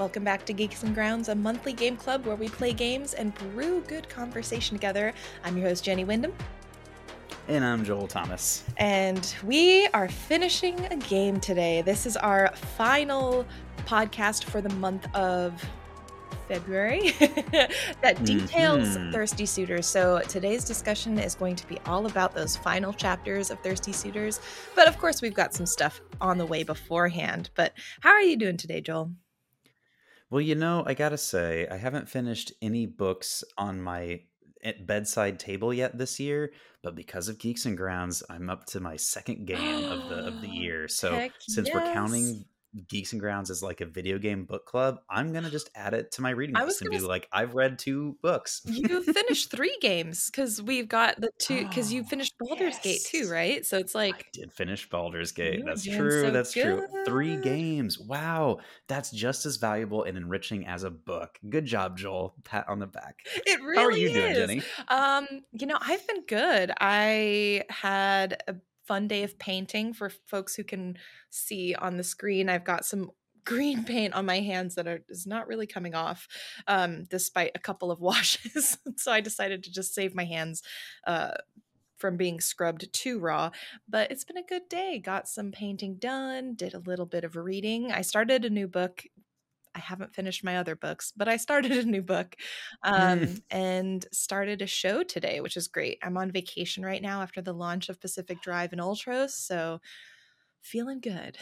Welcome back to Geeks and Grounds, a monthly game club where we play games and brew good conversation together. I'm your host, Jenny Wyndham. And I'm Joel Thomas. And we are finishing a game today. This is our final podcast for the month of February that details mm-hmm. Thirsty Suitors. So today's discussion is going to be all about those final chapters of Thirsty Suitors. But of course, we've got some stuff on the way beforehand. But how are you doing today, Joel? Well, you know, I gotta say, I haven't finished any books on my eh, bedside table yet this year, but because of Geeks and Grounds, I'm up to my second game of the of the year. So Heck since yes. we're counting Geeks and Grounds as like a video game book club, I'm gonna just add it to my reading list and be like, I've read two books. you finished three games because we've got the two because you finished Baldur's yes. Gate too, right? So it's like I did finish Baldur's Gate. That's true. So that's good. true. Three games. Wow, that's just as valuable and enriching as a book. Good job, Joel. Pat on the back. It really How are you is. doing, Jenny? Um, you know, I've been good. I had a fun day of painting for folks who can see on the screen. I've got some green paint on my hands that are is not really coming off um, despite a couple of washes. So i decided to just save my hands uh, from being scrubbed too raw. But it's been a good day. Got some painting done did a little bit of reading. I started a new book I haven't finished my other books, but I started a new book um, and started a show today, which is great. I'm on vacation right now after the launch of Pacific Drive and Ultros, so feeling good.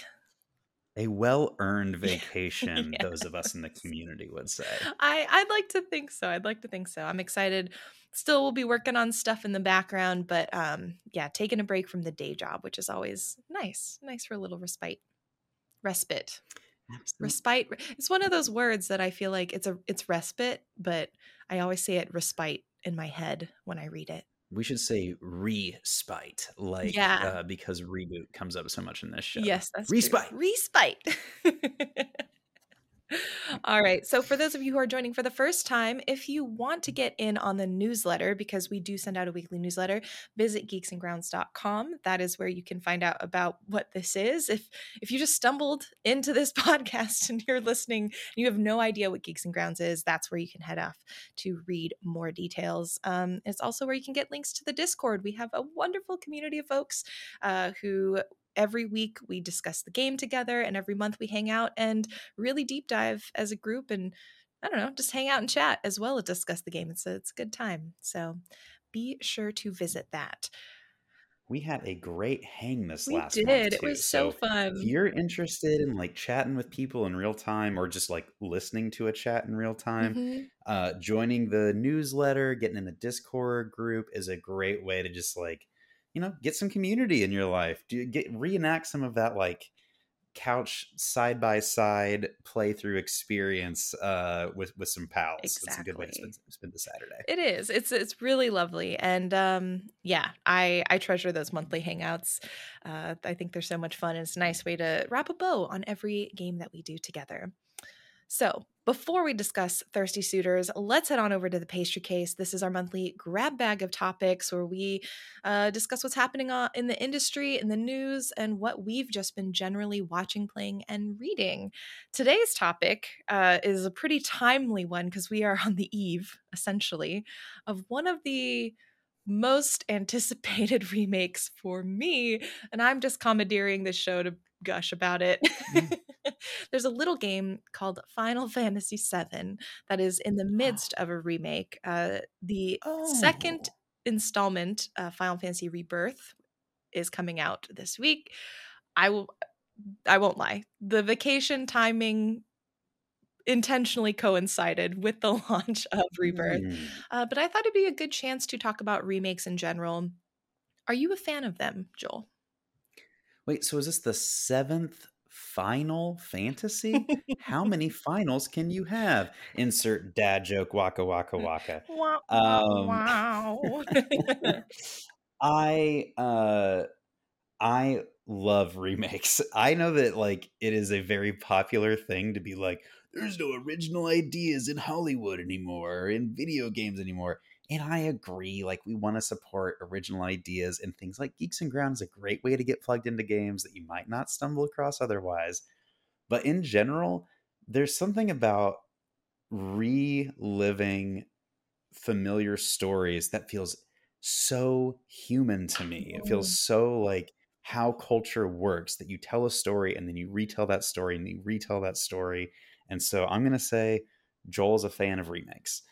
A well earned vacation, yeah. those of us in the community would say. I, I'd like to think so. I'd like to think so. I'm excited. Still, we'll be working on stuff in the background, but um, yeah, taking a break from the day job, which is always nice. Nice for a little respite. Respite. Absolutely. Respite. It's one of those words that I feel like it's a it's respite, but I always say it respite in my head when I read it. We should say respite, like yeah. uh, because reboot comes up so much in this show. Yes, that's respite. True. Respite. All right. So, for those of you who are joining for the first time, if you want to get in on the newsletter, because we do send out a weekly newsletter, visit geeksandgrounds.com. That is where you can find out about what this is. If if you just stumbled into this podcast and you're listening, and you have no idea what Geeks and Grounds is, that's where you can head off to read more details. Um, it's also where you can get links to the Discord. We have a wonderful community of folks uh, who every week we discuss the game together and every month we hang out and really deep dive as a group and I don't know, just hang out and chat as well as discuss the game. It's a, it's a good time. So be sure to visit that. We had a great hang this last week. we last did. month. It was so, so fun. If you're interested in like chatting with people in real time or just like listening to a chat in real time, mm-hmm. uh, joining the newsletter, getting in the Discord group is a great way to just like you know get some community in your life. Do get reenact some of that like couch side by side playthrough experience uh with with some pals. Exactly. it's a good way to spend, spend the saturday. It is. It's it's really lovely. And um yeah i i treasure those monthly hangouts. Uh i think they're so much fun and it's a nice way to wrap a bow on every game that we do together so, before we discuss Thirsty Suitors, let's head on over to the pastry case. This is our monthly grab bag of topics where we uh, discuss what's happening in the industry, in the news, and what we've just been generally watching, playing, and reading. Today's topic uh, is a pretty timely one because we are on the eve, essentially, of one of the most anticipated remakes for me. And I'm just commandeering this show to gush about it. Mm. There's a little game called Final Fantasy VII that is in the midst of a remake. Uh, the oh. second installment, uh, Final Fantasy Rebirth, is coming out this week. I will. I won't lie. The vacation timing intentionally coincided with the launch of Rebirth. Mm. Uh, but I thought it'd be a good chance to talk about remakes in general. Are you a fan of them, Joel? Wait, so is this the seventh Final Fantasy? How many finals can you have? Insert dad joke, waka waka waka. Wow! Um, wow! I uh, I love remakes. I know that like it is a very popular thing to be like, there's no original ideas in Hollywood anymore, or in video games anymore. And I agree. Like, we want to support original ideas, and things like Geeks and Ground is a great way to get plugged into games that you might not stumble across otherwise. But in general, there's something about reliving familiar stories that feels so human to me. It feels mm. so like how culture works that you tell a story and then you retell that story and you retell that story. And so I'm going to say Joel's a fan of remakes.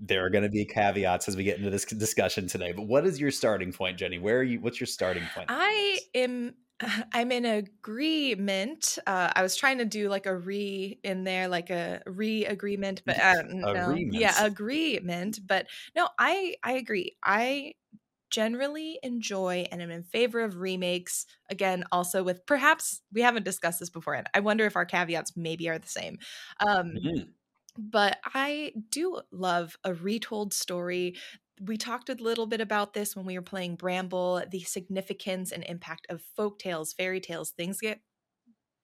There are going to be caveats as we get into this discussion today. But what is your starting point, Jenny? Where are you? What's your starting point? I am I'm in agreement. Uh, I was trying to do like a re in there, like a re agreement, but uh, no, yeah, agreement. But no, I I agree. I generally enjoy and am in favor of remakes. Again, also with perhaps we haven't discussed this before, and I wonder if our caveats maybe are the same. Um, mm-hmm. But I do love a retold story we talked a little bit about this when we were playing Bramble, the significance and impact of folk tales, fairy tales. Things get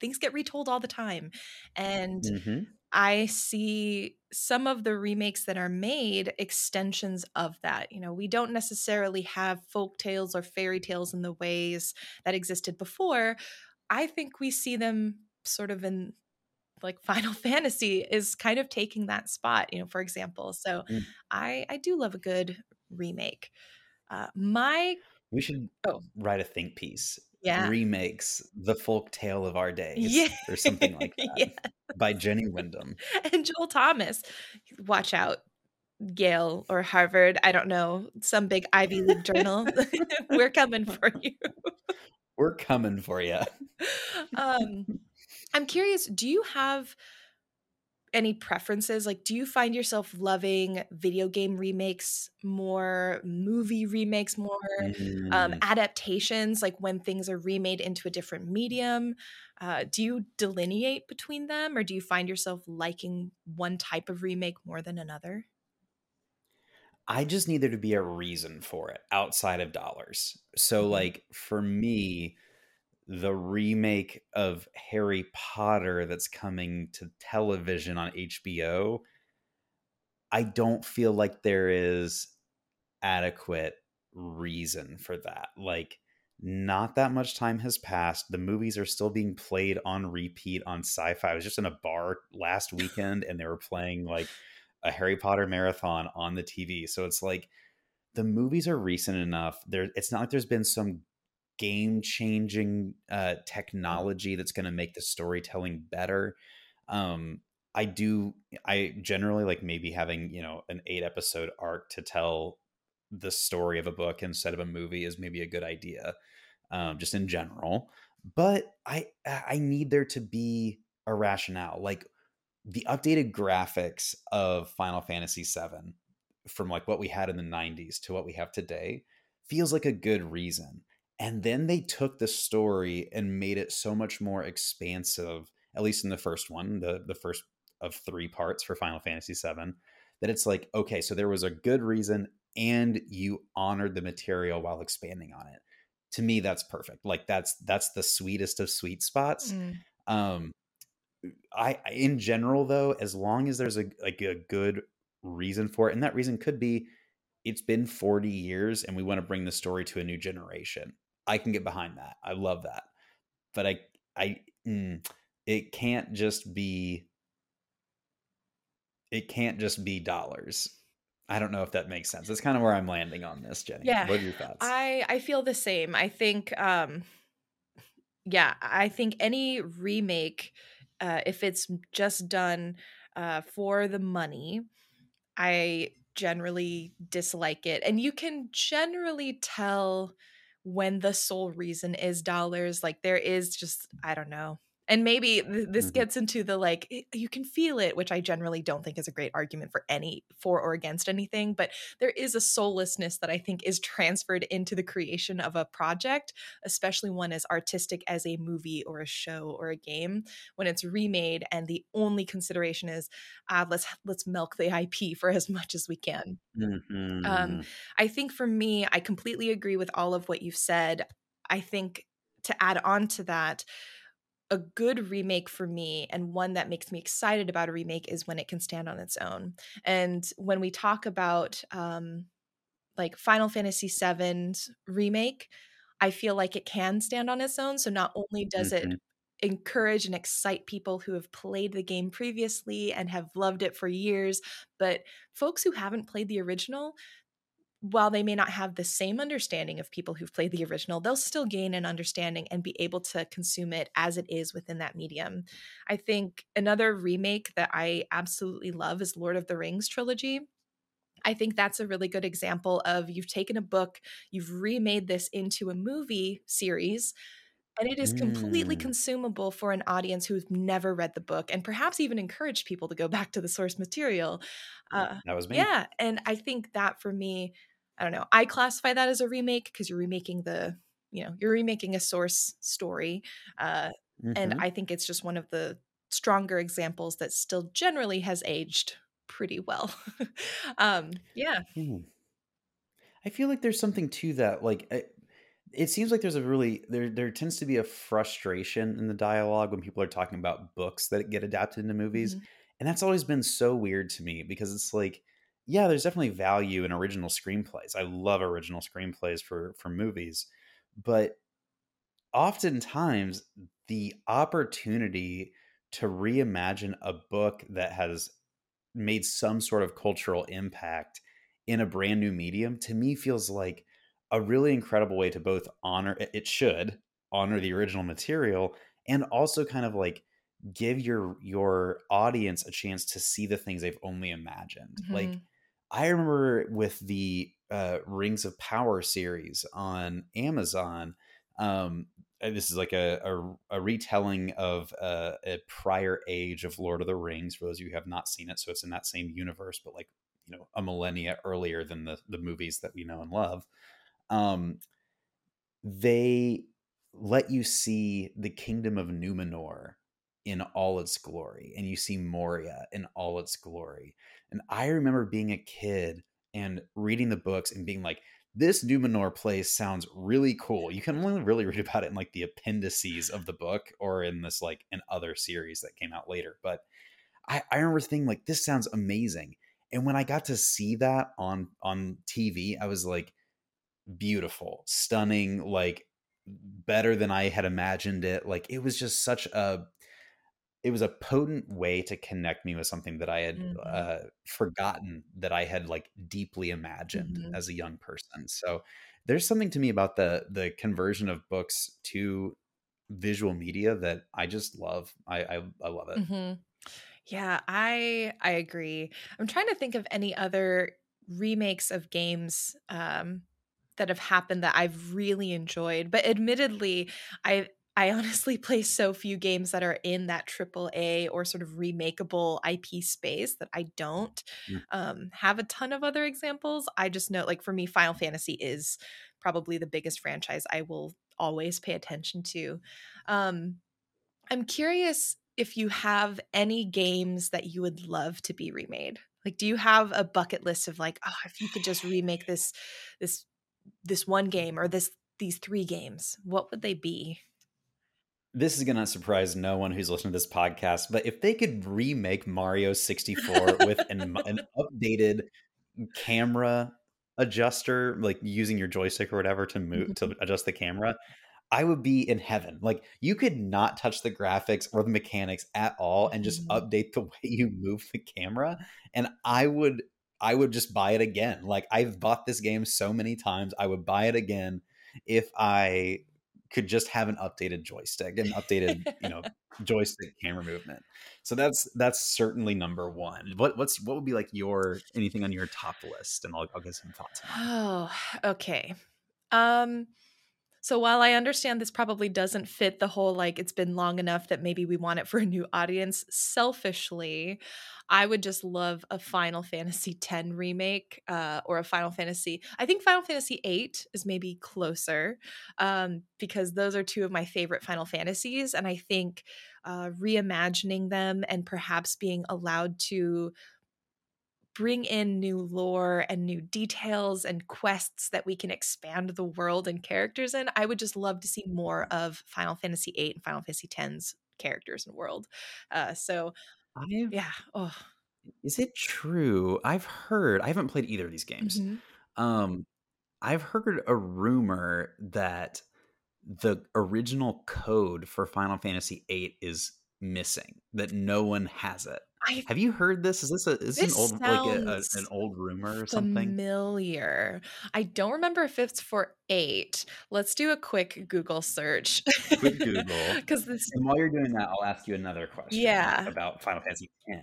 things get retold all the time. And mm-hmm. I see some of the remakes that are made extensions of that. You know, we don't necessarily have folk tales or fairy tales in the ways that existed before. I think we see them sort of in like Final Fantasy is kind of taking that spot, you know, for example. So mm. I I do love a good remake. Uh, my we should oh. write a think piece. Yeah. Remakes the folk tale of our days yeah. or something like that yeah. by Jenny Wyndham. And Joel Thomas. Watch out. Yale or Harvard, I don't know, some big Ivy League journal. We're coming for you. We're coming for you. um I'm curious, do you have any preferences? Like, do you find yourself loving video game remakes more, movie remakes more, um, mm. um, adaptations, like when things are remade into a different medium? Uh, do you delineate between them, or do you find yourself liking one type of remake more than another? I just need there to be a reason for it outside of dollars. So, mm-hmm. like, for me, the remake of Harry Potter that's coming to television on HBO, I don't feel like there is adequate reason for that. Like, not that much time has passed. The movies are still being played on repeat on sci fi. I was just in a bar last weekend and they were playing like a Harry Potter marathon on the TV. So it's like, the movies are recent enough. There, it's not like there's been some game changing uh, technology that's going to make the storytelling better. Um, I do, I generally like maybe having, you know, an eight episode arc to tell the story of a book instead of a movie is maybe a good idea, um, just in general. But I, I need there to be a rationale. Like the updated graphics of Final Fantasy VII from like what we had in the 90s to what we have today feels like a good reason and then they took the story and made it so much more expansive at least in the first one the the first of three parts for final fantasy 7 that it's like okay so there was a good reason and you honored the material while expanding on it. To me that's perfect. Like that's that's the sweetest of sweet spots. Mm. um i in general though as long as there's a like a good reason for it and that reason could be it's been 40 years and we want to bring the story to a new generation I can get behind that. I love that. But I I mm, it can't just be it can't just be dollars. I don't know if that makes sense. That's kind of where I'm landing on this, Jenny. Yeah. What are your thoughts? I I feel the same. I think um yeah, I think any remake uh if it's just done uh for the money, I generally dislike it. And you can generally tell when the sole reason is dollars like there is just i don't know and maybe th- this mm-hmm. gets into the like you can feel it which i generally don't think is a great argument for any for or against anything but there is a soullessness that i think is transferred into the creation of a project especially one as artistic as a movie or a show or a game when it's remade and the only consideration is uh, let's let's milk the ip for as much as we can mm-hmm. um, i think for me i completely agree with all of what you've said i think to add on to that a good remake for me and one that makes me excited about a remake is when it can stand on its own. And when we talk about um, like Final Fantasy VII's remake, I feel like it can stand on its own. So not only does mm-hmm. it encourage and excite people who have played the game previously and have loved it for years. But folks who haven't played the original, while they may not have the same understanding of people who've played the original, they'll still gain an understanding and be able to consume it as it is within that medium. I think another remake that I absolutely love is Lord of the Rings trilogy. I think that's a really good example of you've taken a book, you've remade this into a movie series, and it is completely Mm. consumable for an audience who's never read the book and perhaps even encouraged people to go back to the source material. Uh, That was me. yeah, and I think that for me, I don't know, I classify that as a remake because you're remaking the, you know, you're remaking a source story. Uh, and Mhm. I think it's just one of the stronger examples that still generally has aged pretty well. um, yeah. Hmm. I feel like there's something to that. Like, it, it seems like there's a really there there tends to be a frustration in the dialogue when people are talking about books that get adapted into movies, Mhm. and that's always been so weird to me because it's like, yeah, there's definitely value in original screenplays. I love original screenplays for for movies, but oftentimes the opportunity to reimagine a book that has made some sort of cultural impact in a brand new medium to me feels like a really incredible way to both honor it should honor the original material and also kind of like give your your audience a chance to see the things they've only imagined like Mhm. I remember with the uh, rings of power series on amazon um this is like a, a, a retelling of uh, a prior age of Lord of the Rings for those of you who have not seen it. So it's in that same universe, but like you know a millennia earlier than the the movies that we know and love. Um, they let you see the kingdom of Numenor in all its glory, and you see Moria in all its glory. And I remember being a kid and reading the books and being like, this Numenor place sounds really cool. You can only really read about it in like the appendices of the book or in this like in other series that came out later. But I, I remember thinking like this sounds amazing. And when I got to see that on on TV, I was like, beautiful, stunning, like better than I had imagined it. Like it was just such a it was a potent way to connect me with something that I had Mhm. uh, forgotten that I had like deeply imagined Mhm. as a young person. So there's something to me about the the conversion of books to visual media that I just love. I I, I love it. Mhm. Yeah, I I agree. I'm trying to think of any other remakes of games um, that have happened that I've really enjoyed. But admittedly, I I honestly play so few games that are in that triple A or sort of remakeable IP space that I don't Mm. um, have a ton of other examples. I just know, like for me, Final Fantasy is probably the biggest franchise I will always pay attention to. Um, I'm curious if you have any games that you would love to be remade. Like, do you have a bucket list of like, oh, if you could just remake this, this, this one game or this these three games, what would they be? This is gonna surprise no one who's listening to this podcast, but if they could remake Mario 64 with an, an updated camera adjuster, like using your joystick or whatever to move to adjust the camera, I would be in heaven. Like you could not touch the graphics or the mechanics at all and just Mhm. update the way you move the camera and I would I would just buy it again. Like I've bought this game so many times, I would buy it again if I could just have an updated joystick and updated, you know, joystick camera movement. So that's that's certainly number 1. What what's what would be like your anything on your top list and I'll I'll get some thoughts. Oh, okay. Um, so while I understand this probably doesn't fit the whole like it's been long enough that maybe we want it for a new audience, selfishly, I would just love a Final Fantasy X remake uh, or a Final Fantasy. I think Final Fantasy VIII is maybe closer um, because those are two of my favorite Final Fantasies, and I think uh, reimagining them and perhaps being allowed to bring in new lore and new details and quests that we can expand the world and characters in. I would just love to see more of Final Fantasy VIII and Final Fantasy X's characters and world. Uh, so I've yeah, oh, Is it true? I've heard I haven't played either of these games. mhm. Um, I've heard a rumor that the original code for Final Fantasy VIII is missing. That no one has it. I, Have you heard this? Is this a is this an old like a, a, an old rumor or something? Familiar. I don't remember if it's for eight. Let's do a quick Google search. quick Google. Because this. And while you're doing that, I'll ask you another question. Yeah. About Final Fantasy X,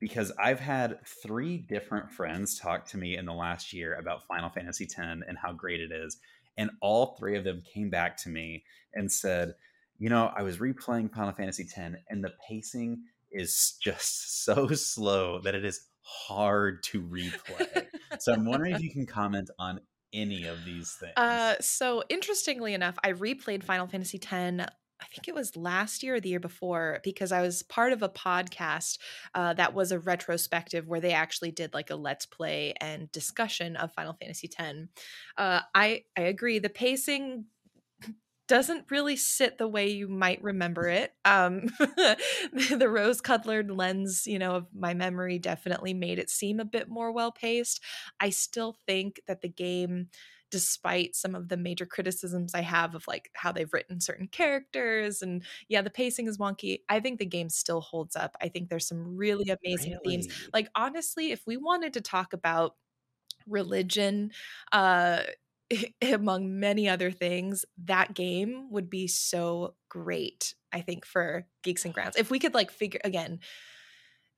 because I've had three different friends talk to me in the last year about Final Fantasy X and how great it is, and all three of them came back to me and said, "You know, I was replaying Final Fantasy X, and the pacing." is just so slow that it is hard to replay. so I'm wondering if you can comment on any of these things. Uh, so interestingly enough, I replayed Final Fantasy X. I think it was last year or the year before because I was part of a podcast uh, that was a retrospective where they actually did like a let's play and discussion of Final Fantasy X. Uh, I I agree. The pacing doesn't really sit the way you might remember it. Um, the rose colored lens, you know, of my memory definitely made it seem a bit more well paced. I still think that the game, despite some of the major criticisms I have of like how they've written certain characters and yeah, the pacing is wonky. I think the game still holds up. I think there's some really amazing really? themes. Like honestly, if we wanted to talk about religion uh among many other things, that game would be so great, I think, for Geeks and Grounds. If we could like figure again,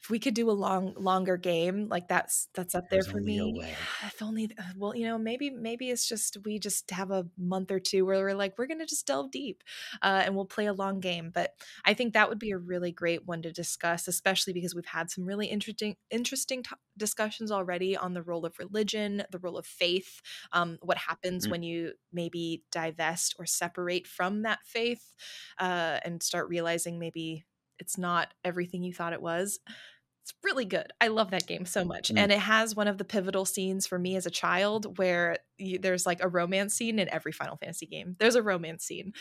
if we could do a long longer game like that's that's up there for me. if only uh, well you know maybe maybe it's just we just have a month or two where we're like we're gonna just delve deep uh, and we'll play a long game but i think that would be a really great one to discuss especially because we've had some really interesting interesting t- discussions already on the role of religion the role of faith um, what happens mm-hmm. when you maybe divest or separate from that faith uh, and start realizing maybe it's not everything you thought it was it's really good. I love that game so much. Mm. And it has one of the pivotal scenes for me as a child where you, there's like a romance scene in every Final Fantasy game. There's a romance scene.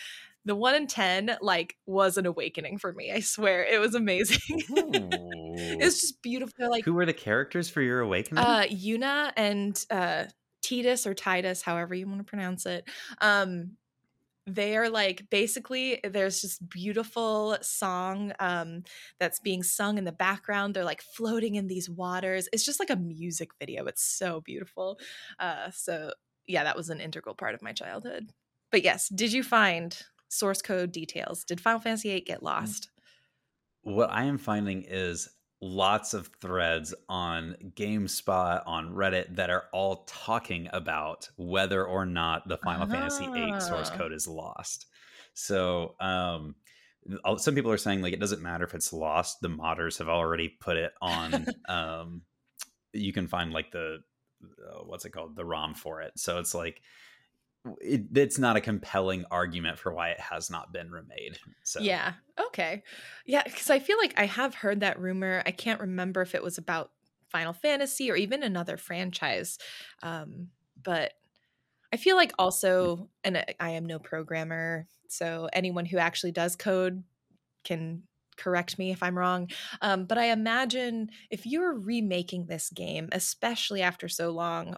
The 1 in 10 like was an awakening for me. I swear. It was amazing. it's just beautiful. Like Who were the characters for your awakening? Uh Yuna and uh Tidus or Tidus, however you want to pronounce it. Um they are like basically there's just beautiful song um that's being sung in the background. They're like floating in these waters. It's just like a music video. It's so beautiful. Uh so yeah that was an integral part of my childhood. But yes did you find source code details? Did final fantasy 8 get mm. lost? What i am finding is lots of threads on GameSpot, on Reddit that are all talking about whether or not the Final ah. Fantasy VIII source code is lost. So, um, some people are saying like it doesn't matter if it's lost. The modders have already put it on. um, you can find like the uh, what's it called, the ROM for it. So it's like it, it's not a compelling argument for why it has not been remade. So yeah, okay, yeah, because I feel like I have heard that rumor. I can't remember if it was about Final Fantasy or even another franchise, um, but I feel like also, and I am no programmer, so anyone who actually does code can correct me if I'm wrong. Um, but I imagine if you're remaking this game, especially after so long,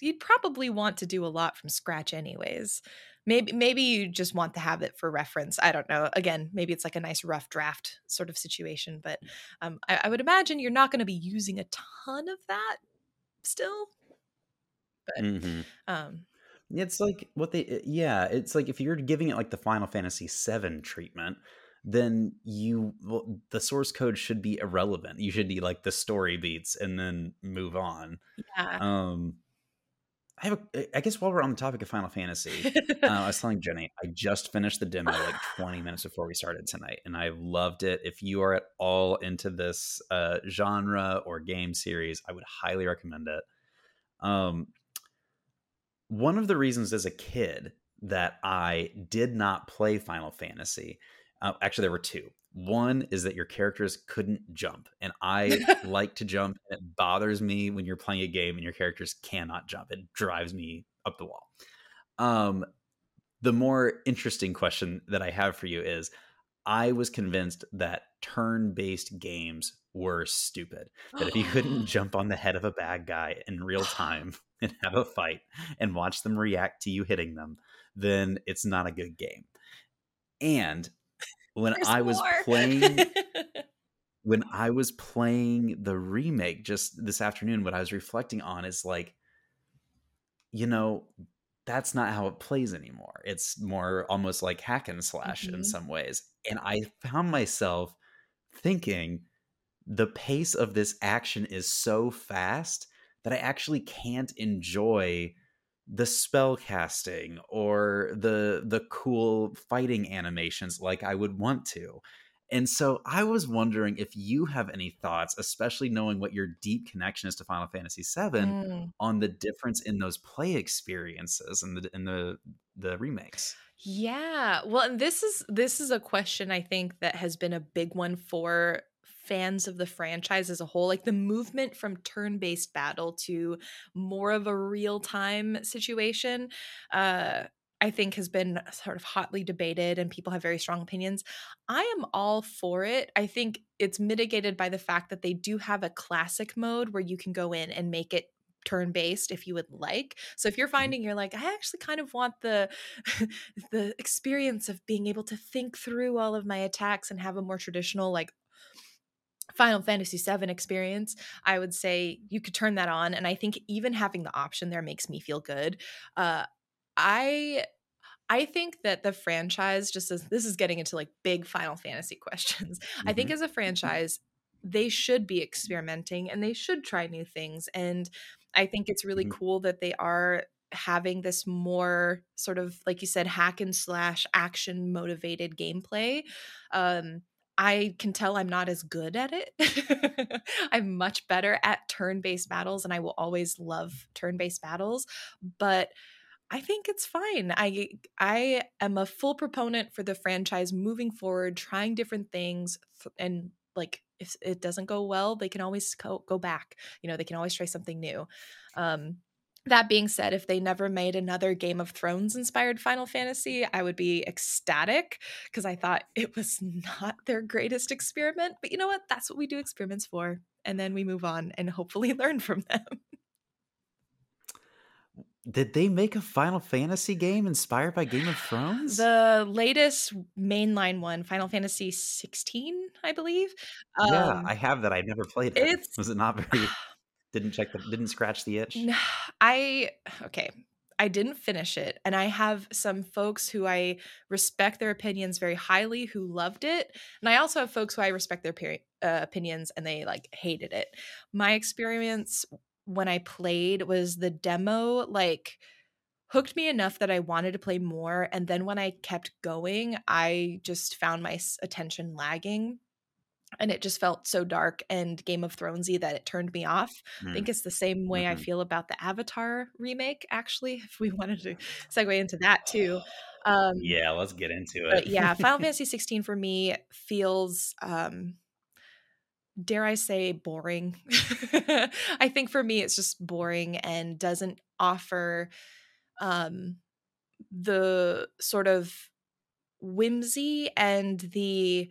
you'd probably want to do a lot from scratch anyways. Maybe maybe you just want to have it for reference i don't know again maybe it's like a nice rough draft sort of situation but um, I, I, would imagine you're not going to be using a ton of that still but mm-hmm. um, it's like what they yeah it's like if you're giving it like the final fantasy 7 treatment then you well, the source code should be irrelevant. You should be like the story beats and then move on. Yeah. Um I have a, I guess while we're on the topic of Final Fantasy, uh, I was telling Jenny I just finished the demo like 20 minutes before we started tonight, and I loved it. If you are at all into this uh, genre or game series, I would highly recommend it. Um, one of the reasons as a kid that I did not play Final Fantasy, uh, actually, there were two. One is that your characters couldn't jump, and I like to jump. And it bothers me when you're playing a game and your characters cannot jump. It drives me up the wall. Um, the more interesting question that I have for you is I was convinced that turn based games were stupid. That if you couldn't jump on the head of a bad guy in real time and have a fight and watch them react to you hitting them, then it's not a good game. And when There's I was more. playing when I was playing the remake just this afternoon, what I was reflecting on is like, you know, that's not how it plays anymore. It's more almost like hack and slash mm-hmm. in some ways. And I found myself thinking the pace of this action is so fast that I actually can't enjoy the spell casting or the the cool fighting animations like I would want to. And so I was wondering if you have any thoughts, especially knowing what your deep connection is to Final Fantasy VII, mm. on the difference in those play experiences and the in the the remakes. Yeah. Well, and this is this is a question I think that has been a big one for fans of the franchise as a whole like the movement from turn-based battle to more of a real-time situation uh I think has been sort of hotly debated and people have very strong opinions. I am all for it. I think it's mitigated by the fact that they do have a classic mode where you can go in and make it turn based if you would like. So if you're mm-hmm. finding you're like I actually kind of want the the experience of being able to think through all of my attacks and have a more traditional like Final Fantasy VII experience, I would say you could turn that on. And I think even having the option there makes me feel good. Uh, I I think that the franchise just as this is getting into like big Final Fantasy questions. Mm-hmm. I think mm-hmm. as a franchise, they should be experimenting and they should try new things. And I think it's really mm-hmm. cool that they are having this more sort of like you said hack and slash action motivated gameplay um I can tell I'm not as good at it. I'm much better at turn based battles, and I will always love turn based battles. But I think it's fine. I I am a full proponent for the franchise moving forward, trying different things, and like if it doesn't go well, they can always go, go back. You know, they can always try something new. Um, that being said, if they never made another Game of Thrones inspired Final Fantasy, I would be ecstatic because I thought it was not their greatest experiment. But you know what? That's what we do experiments for. And then we move on and hopefully learn from them. Did they make a Final Fantasy game inspired by Game of Thrones? The latest mainline one, Final Fantasy 16, I believe. Yeah, um, I have that. I never played it. Was it not very didn't check the didn't scratch the itch? I okay. I didn't finish it. And I have some folks who I respect their opinions very highly who loved it. And I also have folks who I respect their peri- uh, opinions and they like hated it. My experience when I played was the demo like hooked me enough that I wanted to play more. And then when I kept going, I just found my attention lagging and it just felt so dark and Game of Thronesy that it turned me off. Mm. I think it's the same way mm-hmm. I feel about the Avatar remake. Actually, if we wanted to segue into that too. Um, yeah, let's get into it. But yeah, Final Fantasy 16 for me feels, um, dare I say, boring. I think for me, it's just boring and doesn't offer um, the sort of whimsy and the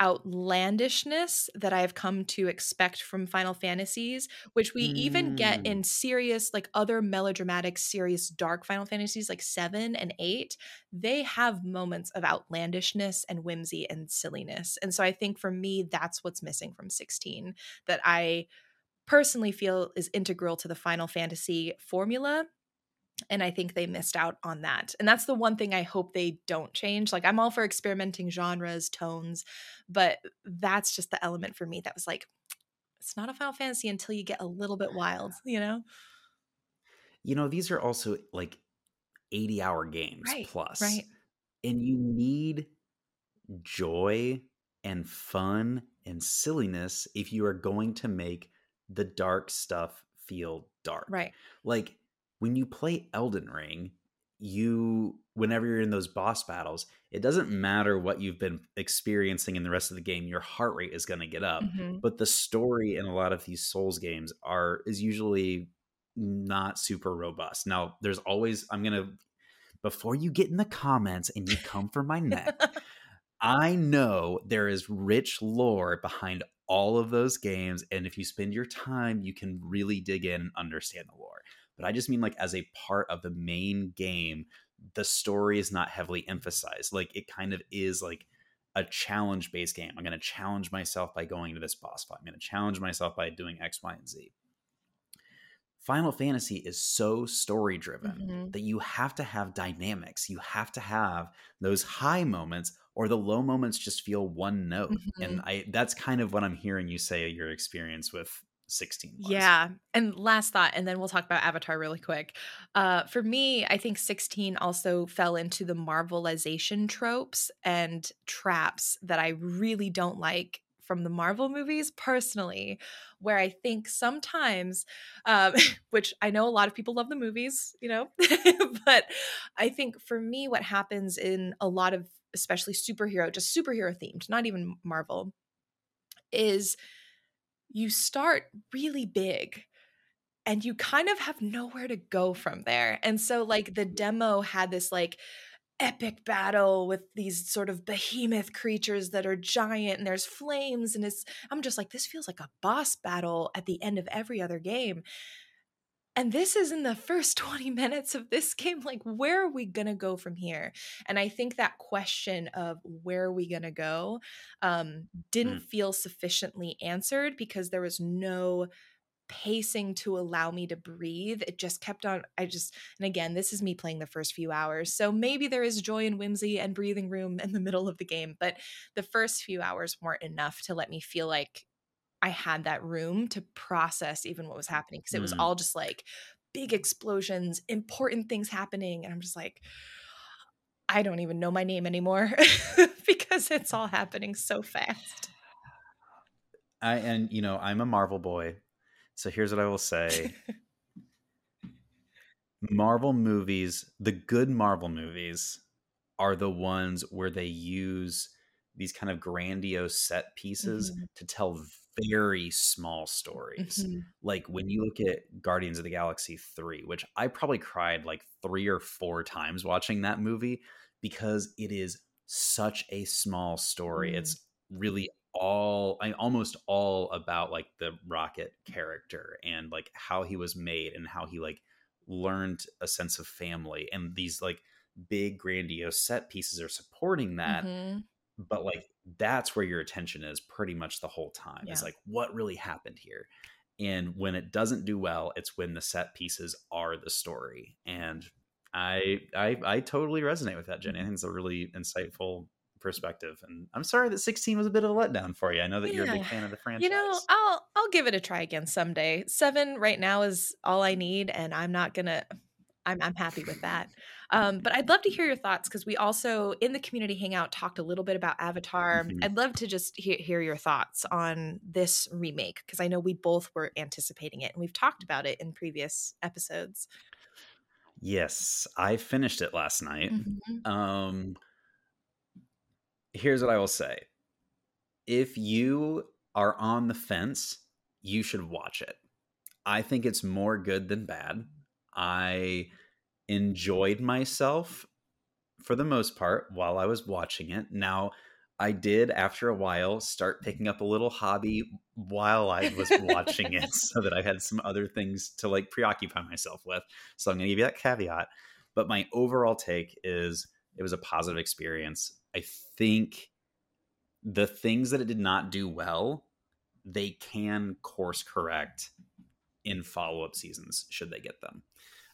outlandishness that I've come to expect from Final Fantasies, which we mm. even get in mm. serious, like other melodramatic, serious, dark Final Fantasies like seven and eight. They have moments of outlandishness and whimsy and silliness. And so I think for me, that's what's missing from 16 that I personally feel is integral to the Final Fantasy formula and i think they missed out on that and that's the one thing i hope they don't change like i'm all for experimenting genres tones but that's just the element for me that was like it's not a final fantasy until you get a little bit wild you know? You know these are also like 80 hour games right, plus right. and you need joy and fun and silliness if you are going to make the dark stuff feel dark right. like when you play Elden Ring, you whenever you're in those boss battles, it doesn't matter what you've been experiencing in the rest of the game, your heart rate is going to get up. Mm-hmm. But the story in a lot of these Souls games are is usually not super robust. Now, there's always I'm going to before you get in the comments and you come for my neck, I know there is rich lore behind all of those games and if you spend your time, you can really dig in and understand the lore but I just mean like as a part of the main game, the story is not heavily emphasized. Like it kind of is like a challenge based game. I'm going to challenge myself by going to this boss fight. I'm going to challenge myself by doing X, Y, and Z. Final Fantasy is so story driven mm-hmm. that you have to have dynamics. You have to have those high moments or the low moments just feel one note. Mm-hmm. And I that's kind of what I'm hearing you say your experience with 16 was. Yeah. And last thought, and then we'll talk about Avatar really quick. Uh, for me, I think 16 also fell into the Marvelization tropes and traps that I really don't like from the Marvel movies personally, where I think sometimes, um, which I know a lot of people love the movies, you know, but I think for me, what happens in a lot of, especially superhero, just superhero themed, not even Marvel, is you start really big and you kind of have nowhere to go from there. And so, like, the mm-hmm. demo had this, like, epic battle with these sort of behemoth creatures that are giant and there's flames and it's I'm just like this feels like a boss battle at the end of every other game. And this is in the first 20 minutes of this game like where are we going to go from here? And I think that question of where are we going to go um didn't mm. feel sufficiently answered because there was no pacing to allow me to breathe. It just kept on. I just, and again, this is me playing the first few hours. So maybe there is joy and whimsy and breathing room in the middle of the game, but the first few hours weren't enough to let me feel like I had that room to process even what was happening because it was mm. all just like big explosions, important things happening. And I'm just like, I don't even know my name anymore because it's all happening so fast. I and you know, I'm a Marvel boy. So here's what I will say. Marvel movies, the good Marvel movies are the ones where they use these kind of grandiose set pieces mm-hmm. to tell very small stories. Mm-hmm. Like when you look at Guardians of the Galaxy 3, which I probably cried like 3 or 4 times watching that movie because it is such a small story. Mm. It's really all I almost all about like the rocket character and like how he was made and how he like learned a sense of family and these like big grandiose set pieces are supporting that mm-hmm. But like that's where your attention is pretty much the whole time yeah. is like what really happened here and when it doesn't do well it's when the set pieces are the story and I, I I totally resonate with that, Jenny. I mm-hmm. think it's a really insightful perspective. And I'm sorry that 16 was a bit of a letdown for you. I know that yeah. you're a big fan of the franchise. You know, I'll I'll give it a try again someday. Seven right now is all I need, and I'm not gonna. I'm I'm happy with that. Um, but I'd love to hear your thoughts because we also in the community hangout talked a little bit about Avatar. Mm-hmm. I'd love to just hear, hear your thoughts on this remake because I know we both were anticipating it and we've talked about it in previous episodes. Yes, I finished it last night. Mm-hmm. Um, here's what I will say. If you are on the fence, you should watch it. I think it's more good than bad. I enjoyed myself for the most part while I was watching it. Now, I did after a while start picking up a little hobby while I was watching it so that I had some other things to like preoccupy myself with. So I'm going to give you that caveat. But my overall take is it was a positive experience. I think the things that it did not do well, they can course correct in follow up seasons should they get them.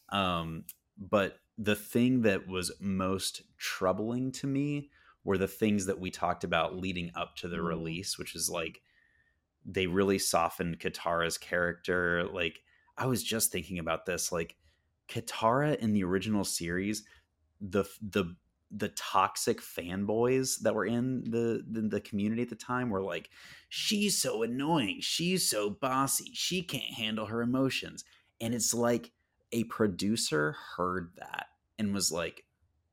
Um, but the thing that was most troubling to me were the things that we talked about leading up to the mm. release, which is like they really softened Katara's character. Like I was just thinking about this, like Katara in the original series, the the the toxic fanboys that were in the, the, the community at the time were like she's so annoying she's so bossy she can't handle her emotions and it's like a producer heard that and was like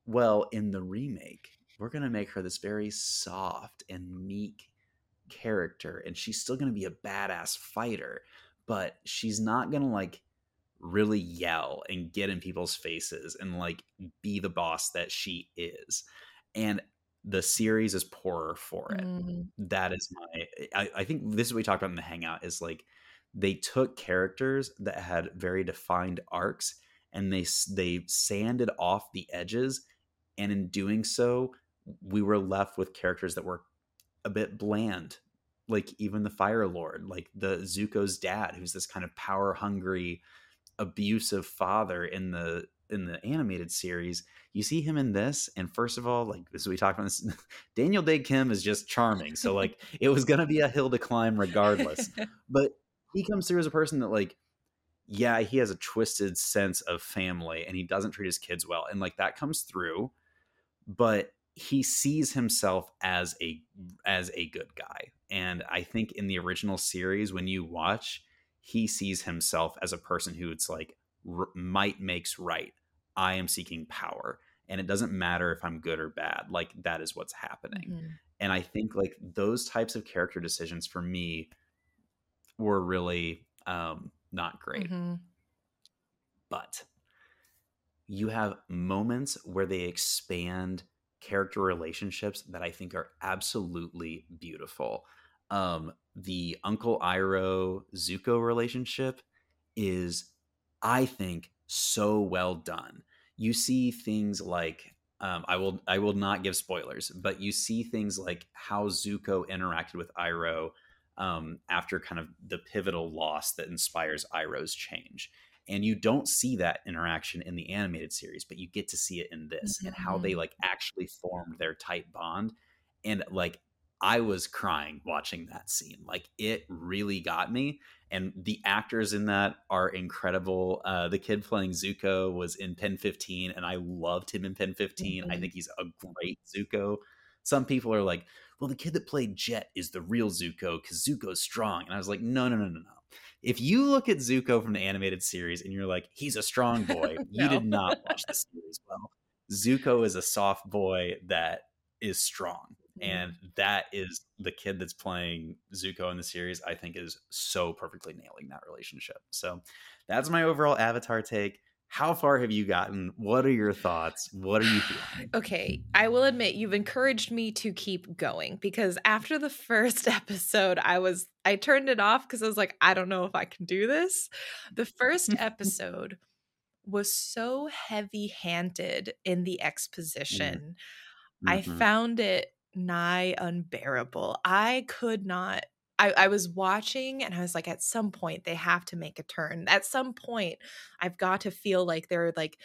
well in the remake we're going to make her this very soft and meek character and she's still going to be a badass fighter but she's not going to like really yell and get in people's faces and like be the boss that she is. And the series is poorer for it. Mm. That is my I, I think this is what we talked about in the hangout is like they took characters that had very defined arcs and they they sanded off the edges and in doing so we were left with characters that were a bit bland like even the fire lord like the zuko's dad who's this kind of power hungry abusive father in the in the animated series. You see him in this and first of all like as we talked about this daniel dae kim is just charming so like it was gonna be a hill to climb regardless. But he comes through as a person that like yeah he has a twisted sense of family and he doesn't treat his kids well and like that comes through but he sees himself as a as a good guy and i think in the original series when you watch he sees himself as a person who it's like r- might makes right i am seeking power and it doesn't matter if i'm good or bad like that is what's happening mm-hmm. and i think like those types of character decisions for me were really um not great mm-hmm. but you have moments where they expand character relationships that I think are absolutely beautiful. Um, the Uncle Iroh Zuko relationship is, I think, so well done. You see things like um, I will I will not give spoilers, but you see things like how Zuko interacted with Iroh um, after kind of the pivotal loss that inspires Iroh's change and you don't see that interaction in the animated series but you get to see it in this mm-hmm. and how they mm-hmm. like actually formed their tight bond and like i was crying watching that scene like it really got me and the actors in that are incredible uh, the kid playing zuko was in pen 15 and i loved him in pen 15 mm-hmm. i think he's a great zuko some people are like well the kid that played jet is the real zuko because zuko's strong and i was like no no no no no if you look at Zuko from the animated series and you're like, he's a strong boy, no. you did not watch the series well. Zuko is a soft boy that is strong. Mm-hmm. And that is the kid that's playing Zuko in the series, I think is so perfectly nailing that relationship. So that's my overall Avatar take how far have you gotten? What are your thoughts? What are you feeling? Okay, I will admit you've encouraged me to keep going because after the first episode, I was I turned it off because I was like, I don't know if I can do this. The first episode was so heavy-handed in the exposition. Mm-hmm. I found it nigh unbearable. I could not I, I was watching and I was like, at some point they have to make a turn. At some point, I've got to feel like they're like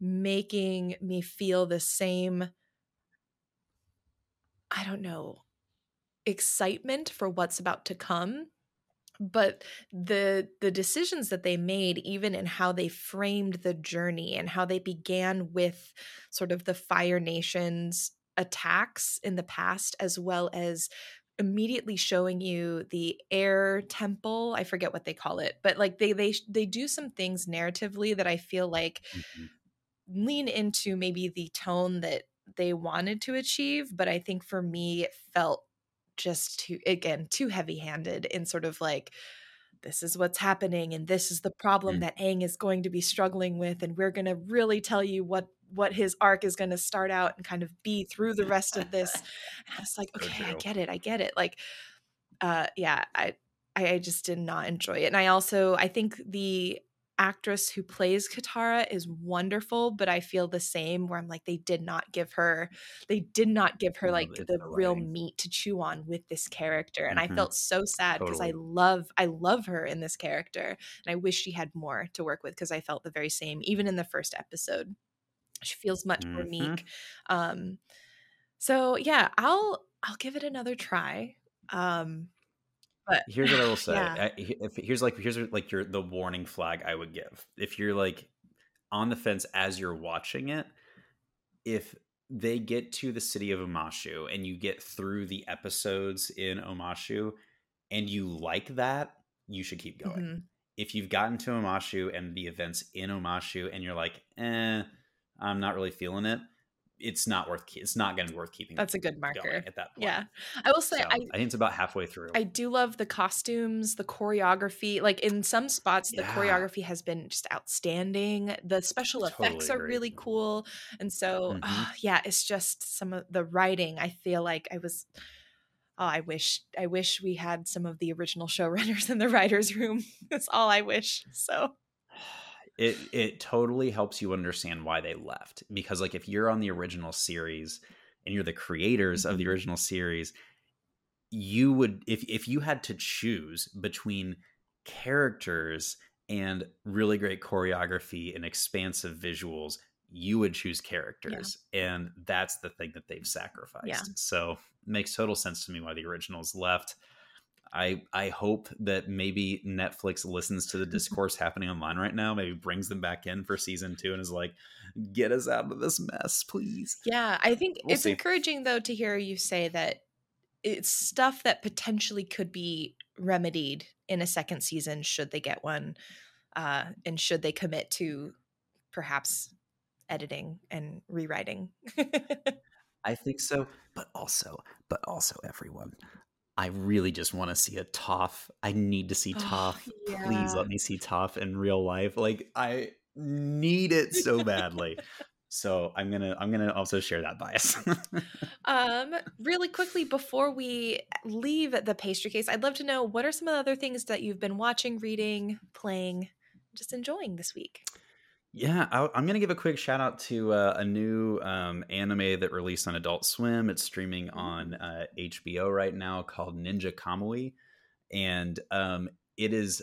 making me feel the same, I don't know, excitement for what's about to come but the the decisions that they made even in how they framed the journey and how they began with sort of the fire nations attacks in the past as well as immediately showing you the air temple i forget what they call it but like they they they do some things narratively that i feel like mm-hmm. lean into maybe the tone that they wanted to achieve but i think for me it felt just too again too heavy handed in sort of like this is what's happening and this is the problem mm. that Aang is going to be struggling with and we're going to really tell you what what his arc is going to start out and kind of be through the rest of this. And I was like, okay, I get it. I get it. Like, uh, yeah, I, I just did not enjoy it. And I also, I think the actress who plays Katara is wonderful, but I feel the same where I'm like, they did not give her, they did not give her like the real meat to chew on with this character. And mm-hmm. I felt so sad because totally. I love, I love her in this character. And I wish she had more to work with because I felt the very same, even in the first episode. She feels much mm-hmm. more meek. Um, so yeah, I'll I'll give it another try. Um, but here's what I will say. Yeah. I, if, here's like here's like your the warning flag I would give. If you're like on the fence as you're watching it, if they get to the city of Omashu and you get through the episodes in Omashu and you like that, you should keep going. Mm-hmm. If you've gotten to Omashu and the events in Omashu and you're like, eh, I'm not really feeling it. It's not worth. It's not going to be worth keeping. That's a good marker at that point. Yeah, I will say. So, I, I, think it's about halfway through. I do love the costumes, the choreography. Like in some spots, yeah. the choreography has been just outstanding. The special totally effects are really cool, and so mm-hmm. uh, yeah, it's just some of the writing. I feel like I was oh, I wish I wish we had some of the original showrunners in the writers' room. That's all I wish. So it it totally helps you understand why they left because like if you're on the original series and you're the creators of the Mhm. original series, you would if if you had to choose between characters and really great choreography and expansive visuals, you would choose characters. And that's the thing that they've sacrificed. So makes total sense to me why the originals left. I I hope that maybe Netflix listens to the discourse happening online right now, maybe brings them back in for season two and is like, get us out of this mess, please. yeah, I think We'll it's see. encouraging though to hear you say that it's stuff that potentially could be remedied in a second season should they get one, uh, and should they commit to perhaps editing and rewriting. I think so, but also, but also everyone. I really just want to see a Toph. I need to see Oh, Toph. Please let me see Toph in real life. Like I need it so badly. so I'm gonna I'm gonna also share that bias. Um, really quickly before we leave the pastry case, I'd love to know what are some of the other things that you've been watching, reading, playing, just enjoying this week. Yeah, I, I'm gonna give a quick shout out to uh, a new um, anime that released on Adult Swim. It's streaming on uh, HBO right now called Ninja Kamui, and um, it is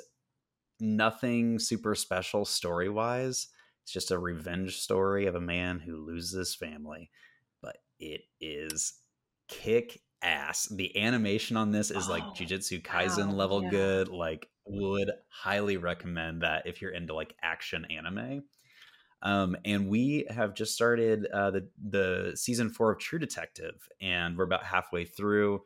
nothing super special story wise. It's just a revenge story of a man who loses his family, but it is kick ass. The animation on this is like Oh, Jujutsu Kaisen wow, level yeah. good. Like, would highly recommend that if you're into like action anime. Um, and we have just started uh, the the season four of True Detective, and we're about halfway through.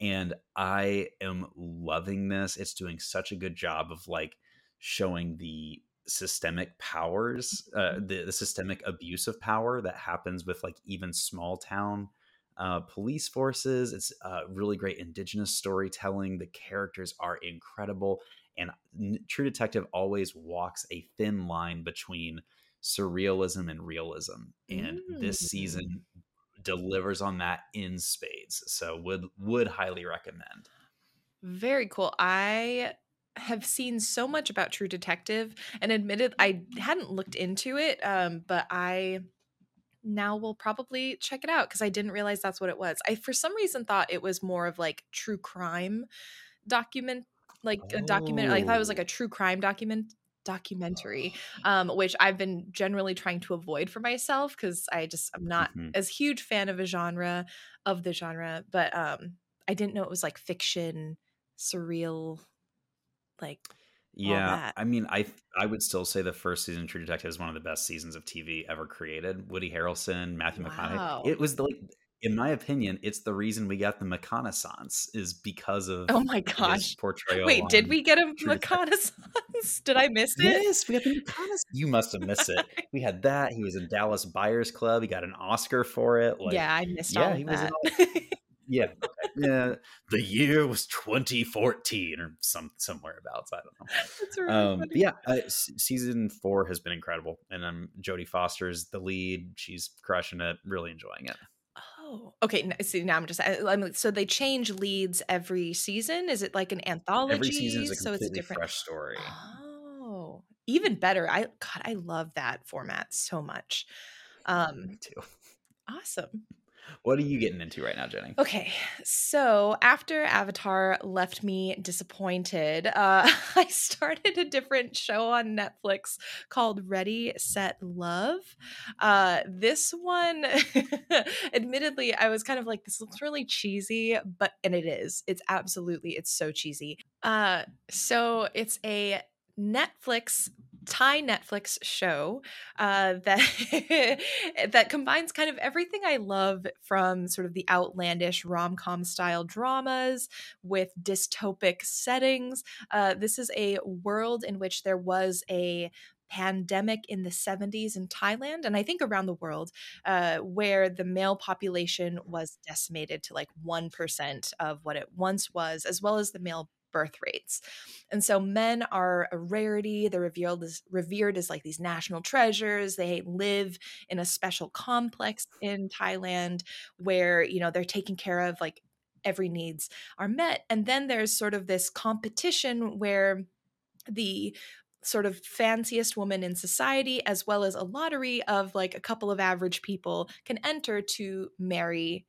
And I am loving this. It's doing such a good job of like showing the systemic powers, uh, the, the systemic abuse of power that happens with like even small town uh, police forces. It's uh, really great indigenous storytelling. The characters are incredible, and True Detective always walks a thin line between surrealism and realism. And this Mm. season delivers on that in spades. So would would highly recommend. Very cool. I have seen so much about True Detective and admitted I hadn't looked into it, um, but I now we'll probably check it out because I didn't realize that's what it was. I for some reason thought it was more of like true crime document like a document I thought it was like Oh. a true crime document documentary um which I've been generally trying to avoid for myself cuz I just I'm not Mhm. as huge fan of a genre of the genre but um I didn't know it was like fiction surreal like Yeah. I mean, I I would still say the first season of True Detective is one of the best seasons of TV ever created. Woody Harrelson, Matthew McConaughey. Wow. It was the, like, in my opinion, it's the reason we got the McConaissance is because of Oh my gosh. portrayal. Wait, did we get a True? Did I miss it? Yes, we got the McConaissance. You must have missed it. We had that. He was in Dallas Buyers Club. He got an Oscar for it. Like, yeah, I missed yeah, all he was that. all. Yeah, yeah. The year was 2014 or some somewhere abouts. I don't know. That's really Um, funny. yeah, uh, season four has been incredible, and um, Jodie Foster's the lead. She's crushing it. Really enjoying it. Oh, okay. See, now I'm just. I, I'm so they change leads every season. Is it like an anthology? Every season is a so it's a completely different. fresh story. Oh, even better. I God, I love that format so much. Um, Me too. awesome. What are you getting into right now, Jenny? Okay, so after Avatar left me disappointed, uh, I started a different show on Netflix called Ready, Set, Love. Uh, this one, admittedly, I was kind of like, this looks really cheesy, but and it is. It's absolutely, it's so cheesy. Uh, so it's a Netflix Thai Netflix show uh, that that combines kind of everything I love from sort of the outlandish rom com style dramas with dystopic settings. Uh, this is a world in which there was a pandemic in the 70s in Thailand and I think around the world uh, where the male population was decimated to like 1% of what it once was, as well as the male birth rates. And so men are a rarity. They're revealed as revered as like these national treasures. They live in a special complex in Thailand where, you know, they're taken care of like every needs are met and then there's sort of this competition where the sort of fanciest woman in society as well as a lottery of like a couple of average people can enter to marry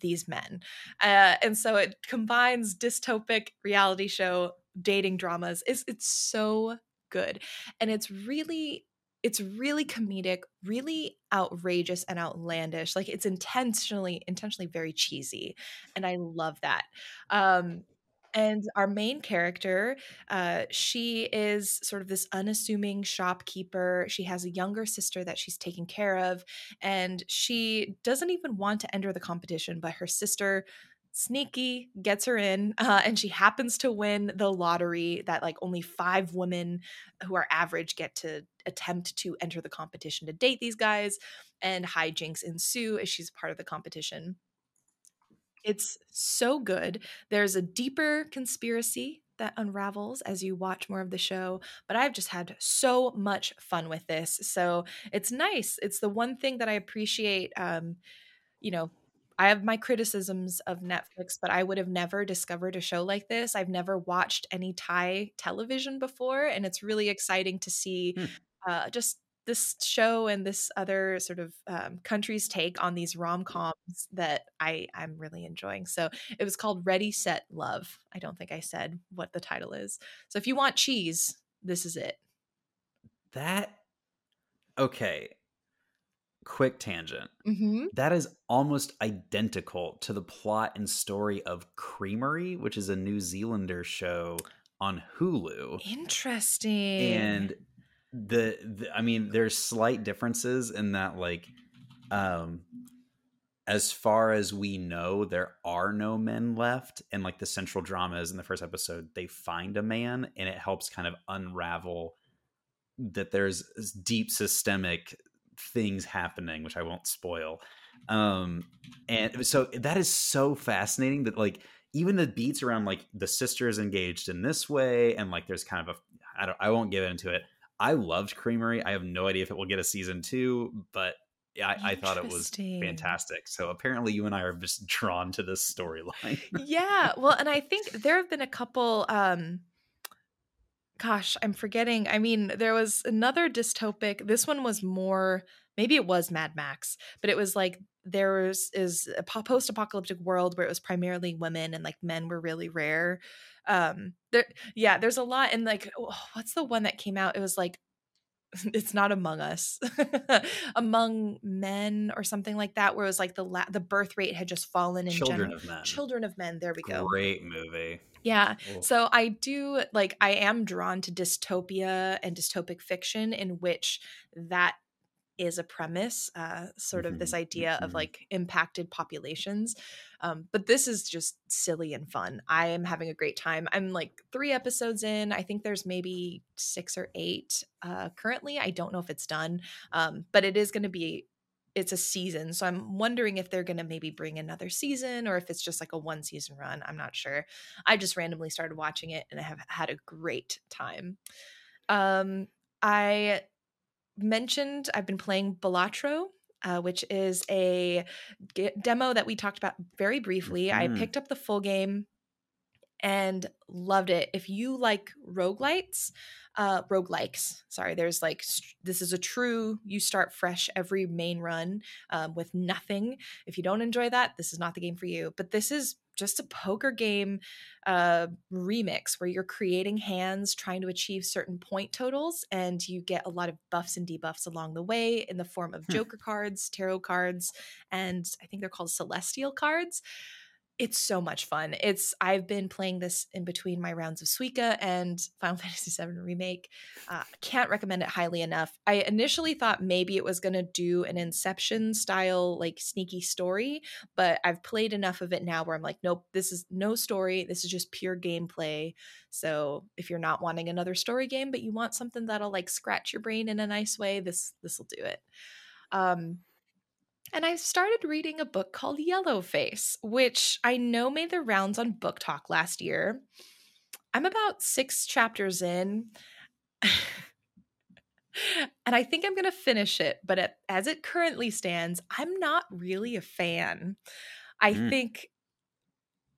these men. Uh, and so it combines dystopic reality show dating dramas. It's, it's so good. And it's really it's really comedic really outrageous and outlandish. Like it's intentionally intentionally very cheesy and i love that. Um and our main character, uh, she is sort of this unassuming shopkeeper. She has a younger sister that she's taking care of, and she doesn't even want to enter the competition, but her sister sneaky gets her in uh, and she happens to win the lottery that like only five women who are average get to attempt to enter the competition to date these guys and hijinks ensue as she's part of the competition it's so good. There's a deeper conspiracy that unravels as you watch more of the show, but I've just had so much fun with this. So it's nice. It's the one thing that I appreciate. Um, you know, I have my criticisms of Netflix, but I would have never discovered a show like this. I've never watched any Thai television before, and it's really exciting to see hmm. uh, just this show and this other sort of um, country's take on these rom coms that I I'm really enjoying. So it was called Ready Set Love. I don't think I said what the title is. So if you want cheese, this is it. That okay. Quick tangent. Mm-hmm. That is almost identical to the plot and story of Creamerie, which is a New Zealander show on Hulu. Interesting. And the, the, i mean there's slight differences in that like um as far as we know there are no men left and like the central drama is in the first episode they find a man and it helps kind of unravel that there's deep systemic things happening which i won't spoil. Um and so that is so fascinating that like even the beats around like the sister is engaged in this way and like there's kind of a i don't i won't get into it I loved Creamerie. I have no idea if it will get a season two, but I, I thought it was fantastic. So apparently, you and I are just drawn to this storyline. yeah, well, and I think there have been a couple. um Gosh, I'm forgetting. I mean, there was another dystopic. This one was more. Maybe it was Mad Max, but it was like there was is a post-apocalyptic world where it was primarily women and like men were really rare um there yeah there's a lot and like oh, what's the one that came out? It was like it's not among us. Among men or something like that where it was like the la- the birth rate had just fallen in children general. of men. Children of men there we go. Great movie. Yeah so i do like i am drawn to dystopia and dystopic fiction in which that is a premise, uh, sort of mm-hmm. this idea mm-hmm. of like impacted populations. Um, but this is just silly and fun. I am having a great time. I'm like three episodes in. I think there's maybe six or eight uh, currently. I don't know if it's done, um, but it is going to be. It's a season, so I'm wondering if they're going to maybe bring another season or if it's just like a one season run. I'm not sure. I just randomly started watching it and I have had a great time. Um, I mentioned, I've been playing Balatro, uh, which is a g- demo that we talked about very briefly. Mm-hmm. I picked up the full game and loved it. If you like roguelites, uh roguelikes sorry there's like st- this is a true you start fresh every main run um, with nothing if you don't enjoy that this is not the game for you but this is just a poker game uh, remix where you're creating hands trying to achieve certain point totals and you get a lot of buffs and debuffs along the way in the form of hmm. joker cards tarot cards and i think they're called celestial cards it's so much fun. It's I've been playing this in between my rounds of Suika and Final Fantasy VII Remake. Uh, can't recommend it highly enough. I initially thought maybe it was going to do an Inception style like sneaky story, but I've played enough of it now where I'm like, nope, this is no story. This is just pure gameplay. So if you're not wanting another story game, but you want something that'll like scratch your brain in a nice way, this this will do it. Um, and I started reading a book called Yellowface, which I know made the rounds on BookTok last year. I'm about six chapters in. and I think I'm going to finish it, but it, as it currently stands, I'm not really a fan. I mm. think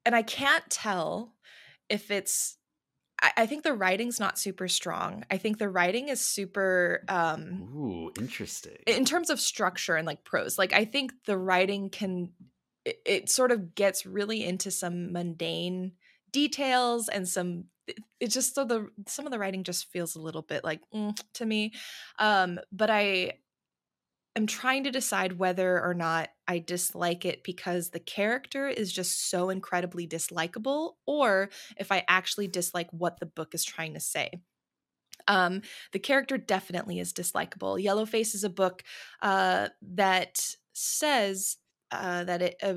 and I can't tell if it's I, I think the writing's not super strong. I think the writing is super um Ooh, interesting. in terms of structure and like prose. Like I think the writing can it, it sort of gets really into some mundane details and some it just so the some of the writing just feels a little bit like mm, to me um but i am trying to decide whether or not i dislike it because the character is just so incredibly dislikable or if i actually dislike what the book is trying to say um the character definitely is dislikable yellowface is a book uh that says uh, that it uh,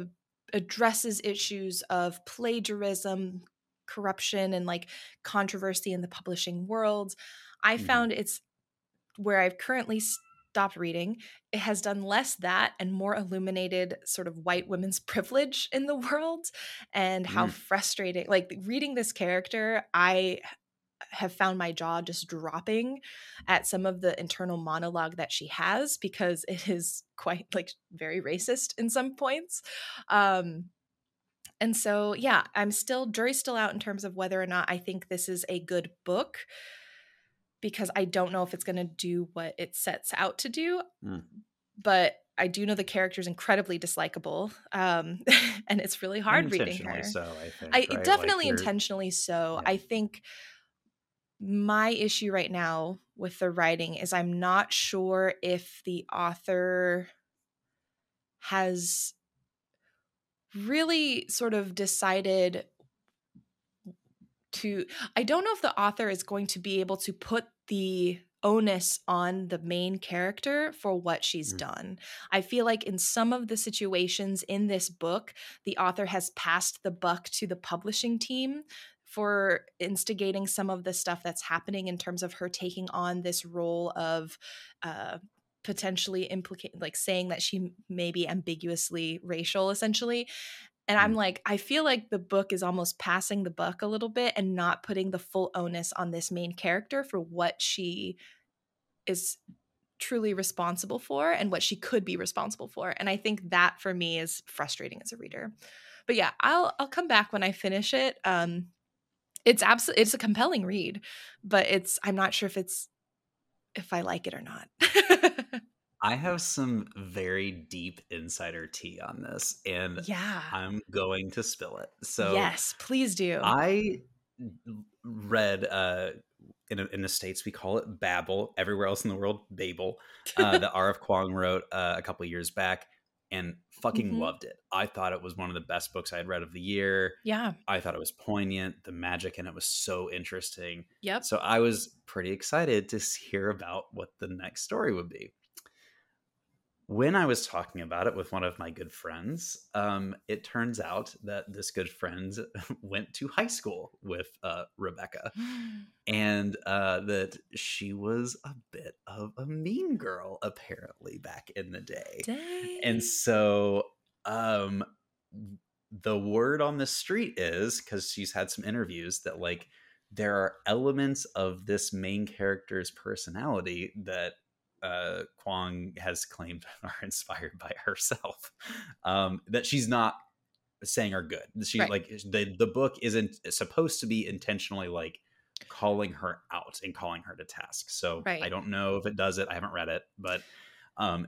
addresses issues of plagiarism, corruption, and like controversy in the publishing world. I mm-hmm. found it's where I've currently stopped reading. It has done less that and more illuminated sort of white women's privilege in the world and how mm. frustrating. Like reading this character, I have found my jaw just dropping at some of the internal monologue that she has because it is quite like very racist in some points. Um, and so, yeah, I'm still, jury's still out in terms of whether or not I think this is a good book because I don't know if it's going to do what it sets out to do. Mm. But I do know the character is incredibly dislikable, um, and it's really hard reading her. So I think I right? definitely like intentionally so. Yeah. I think my issue right now with the writing is I'm not sure if the author has really sort of decided to I don't know if the author is going to be able to put the onus on the main character for what she's mm. done. I feel like in some of the situations in this book, the author has passed the buck to the publishing team for instigating some of the stuff that's happening in terms of her taking on this role of uh, potentially implicating like saying that she may be ambiguously racial essentially and i'm mm. like i feel like the book is almost passing the buck a little bit and not putting the full onus on this main character for what she is truly responsible for and what she could be responsible for. And i think that for me is frustrating as a reader. But yeah i'll i'll come back when i finish it. Um it's absolutely it's a compelling read but it's i'm not sure if it's if i like it or not i have some very deep insider tea on this and yeah i'm going to spill it so yes please do i read uh in, in the states we call it babel everywhere else in the world babel uh, that R.F. Kuang wrote uh, a couple years back and fucking mm-hmm. loved it. I thought it was one of the best books I had read of the year. Yeah. I thought it was poignant. The magic in it was so interesting. Yep. So I was pretty excited to hear about what the next story would be when I was talking about it with one of my good friends, um, it turns out that this good friend went to high school with uh, Rebecca, and uh, that she was a bit of a mean girl apparently back in the day. Dang. And so, um, the word on the street is because she's had some interviews that like there are elements of this main character's personality that uh, Kuang has claimed are inspired by herself. Um, that she's not saying are good. She right. like the the book isn't supposed to be intentionally like calling her out and calling her to task. So right. I don't know if it does it. I haven't read it, but um,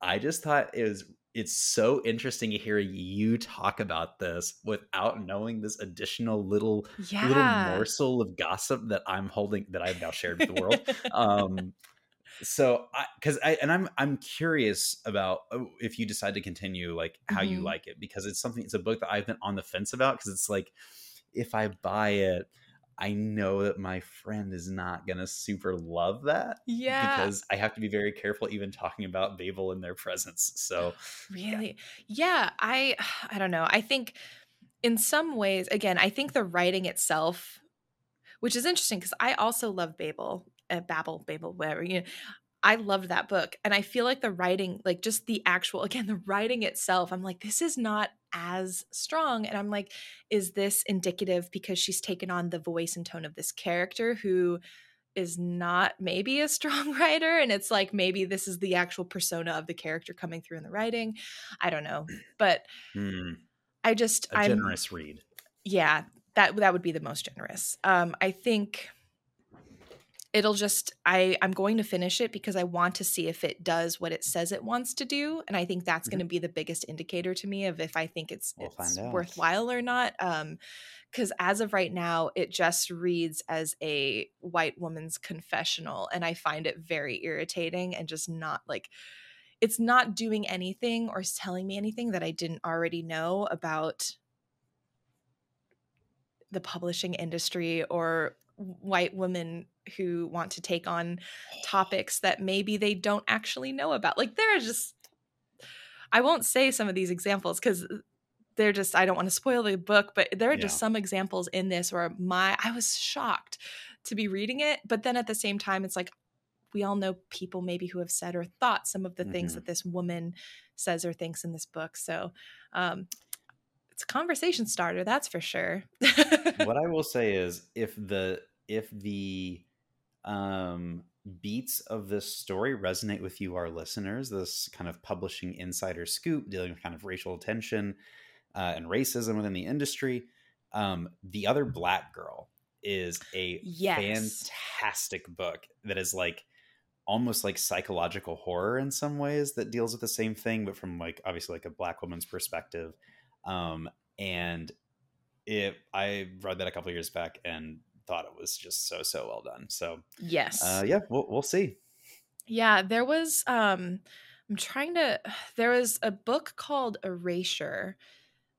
I just thought it was it's so interesting to hear you talk about this without knowing this additional little yeah. little morsel of gossip that I'm holding that I've now shared with the world. um, so I because I and I'm I'm curious about oh, if you decide to continue like how mm-hmm. you like it because it's something it's a book that I've been on the fence about because it's like if I buy it I know that my friend is not gonna super love that. Yeah. Because I have to be very careful even talking about Babel in their presence. So really? Yeah. yeah, I I don't know. I think in some ways, again, I think the writing itself, which is interesting because I also love Babel uh, Babel, Babel, whatever. You know, I loved that book, and I feel like the writing, like just the actual, again, the writing itself. I'm like, this is not as strong, and I'm like, is this indicative because she's taken on the voice and tone of this character who is not maybe a strong writer and it's like maybe this is the actual persona of the character coming through in the writing i don't know but hmm. i just a I'm, generous read yeah, that that would be the most generous. Um, I think it'll just I I'm going to finish it because I want to see if it does what it says it wants to do, and I think that's mm-hmm. going to be the biggest indicator to me of if I think it's we'll it's worthwhile or not. Um, because as of right now, it just reads as a white woman's confessional, and I find it very irritating and just not like it's not doing anything or telling me anything that I didn't already know about the publishing industry or white women who want to take on topics that maybe they don't actually know about. Like there are just I won't say some of these examples cuz they're just I don't want to spoil the book, but there are yeah. just some examples in this where my I was shocked to be reading it, but then at the same time it's like we all know people maybe who have said or thought some of the mm-hmm. things that this woman says or thinks in this book. So um it's a conversation starter, that's for sure. what I will say is if the if the um, beats of this story resonate with you, our listeners, this kind of publishing insider scoop dealing with kind of racial tension uh, and racism within the industry, um, The Other Black Girl is a yes. fantastic book that is like almost like psychological horror in some ways that deals with the same thing, but from like obviously like a black woman's perspective. Um, and it, I read that a couple years back and thought it was just so so well done. So yes, uh, yeah, we'll we'll see. Yeah, there was. um I'm trying to. There was a book called Erasure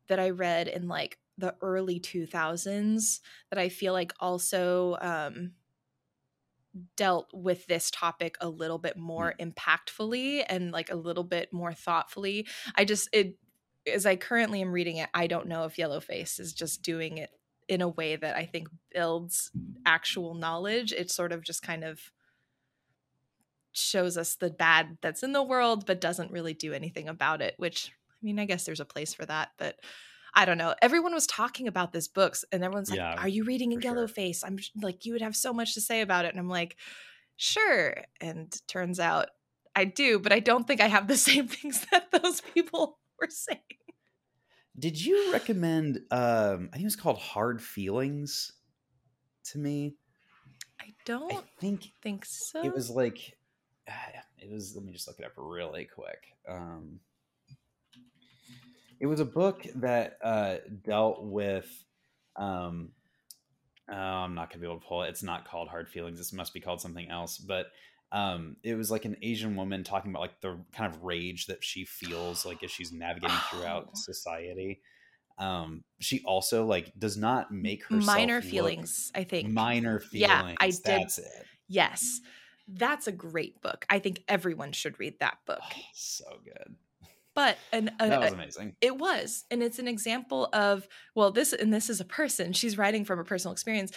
that I read in like the early 2000s that I feel like also um, dealt with this topic a little bit more mm. impactfully and like a little bit more thoughtfully. I just it as I currently am reading it, I don't know if Yellowface is just doing it in a way that I think builds actual knowledge. It sort of just kind of shows us the bad that's in the world, but doesn't really do anything about it, which I mean, I guess there's a place for that, but I don't know. Everyone was talking about this books and everyone's like, Are you reading in Yellow sure. Face? I'm like, you would have so much to say about it. And I'm like, Sure. And turns out I do, but I don't think I have the same things that those people were saying. Did you recommend? Um, I think it was called Hard Feelings to me. I don't I think think so. It was like it was. Let me just look it up really quick. Um, it was a book that uh, dealt with. Um, oh, I'm not gonna be able to pull it. It's not called Hard Feelings. This must be called something else. But um, it was like an Asian woman talking about like the kind of rage that she feels like as she's navigating throughout society. Um, she also like does not make her minor feelings. I think minor feelings. Yeah, I did. That's it. Yes, that's a great book. I think everyone should read that book. Oh, so good. But an, a, that was amazing. It was, and it's an example of well, this and this is a person. She's writing from a personal experience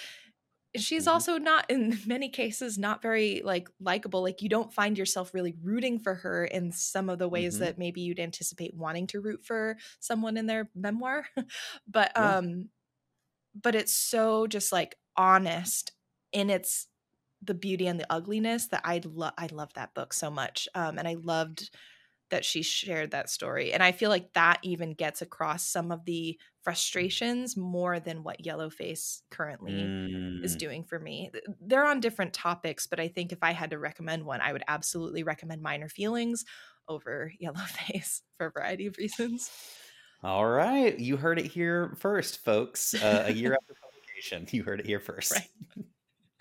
she's mm-hmm. also not in many cases not very like likable like you don't find yourself really rooting for her in some of the ways mm-hmm. that maybe you'd anticipate wanting to root for someone in their memoir but yeah. um but it's so just like honest in its the beauty and the ugliness that I love I love that book so much um and I loved that she shared that story. And I feel like that even gets across some of the frustrations more than what Yellowface currently mm. is doing for me. They're on different topics, but I think if I had to recommend one, I would absolutely recommend Minor Feelings over Yellowface for a variety of reasons. All right. You heard it here first, folks. Uh, a year after publication, you heard it here first. Right.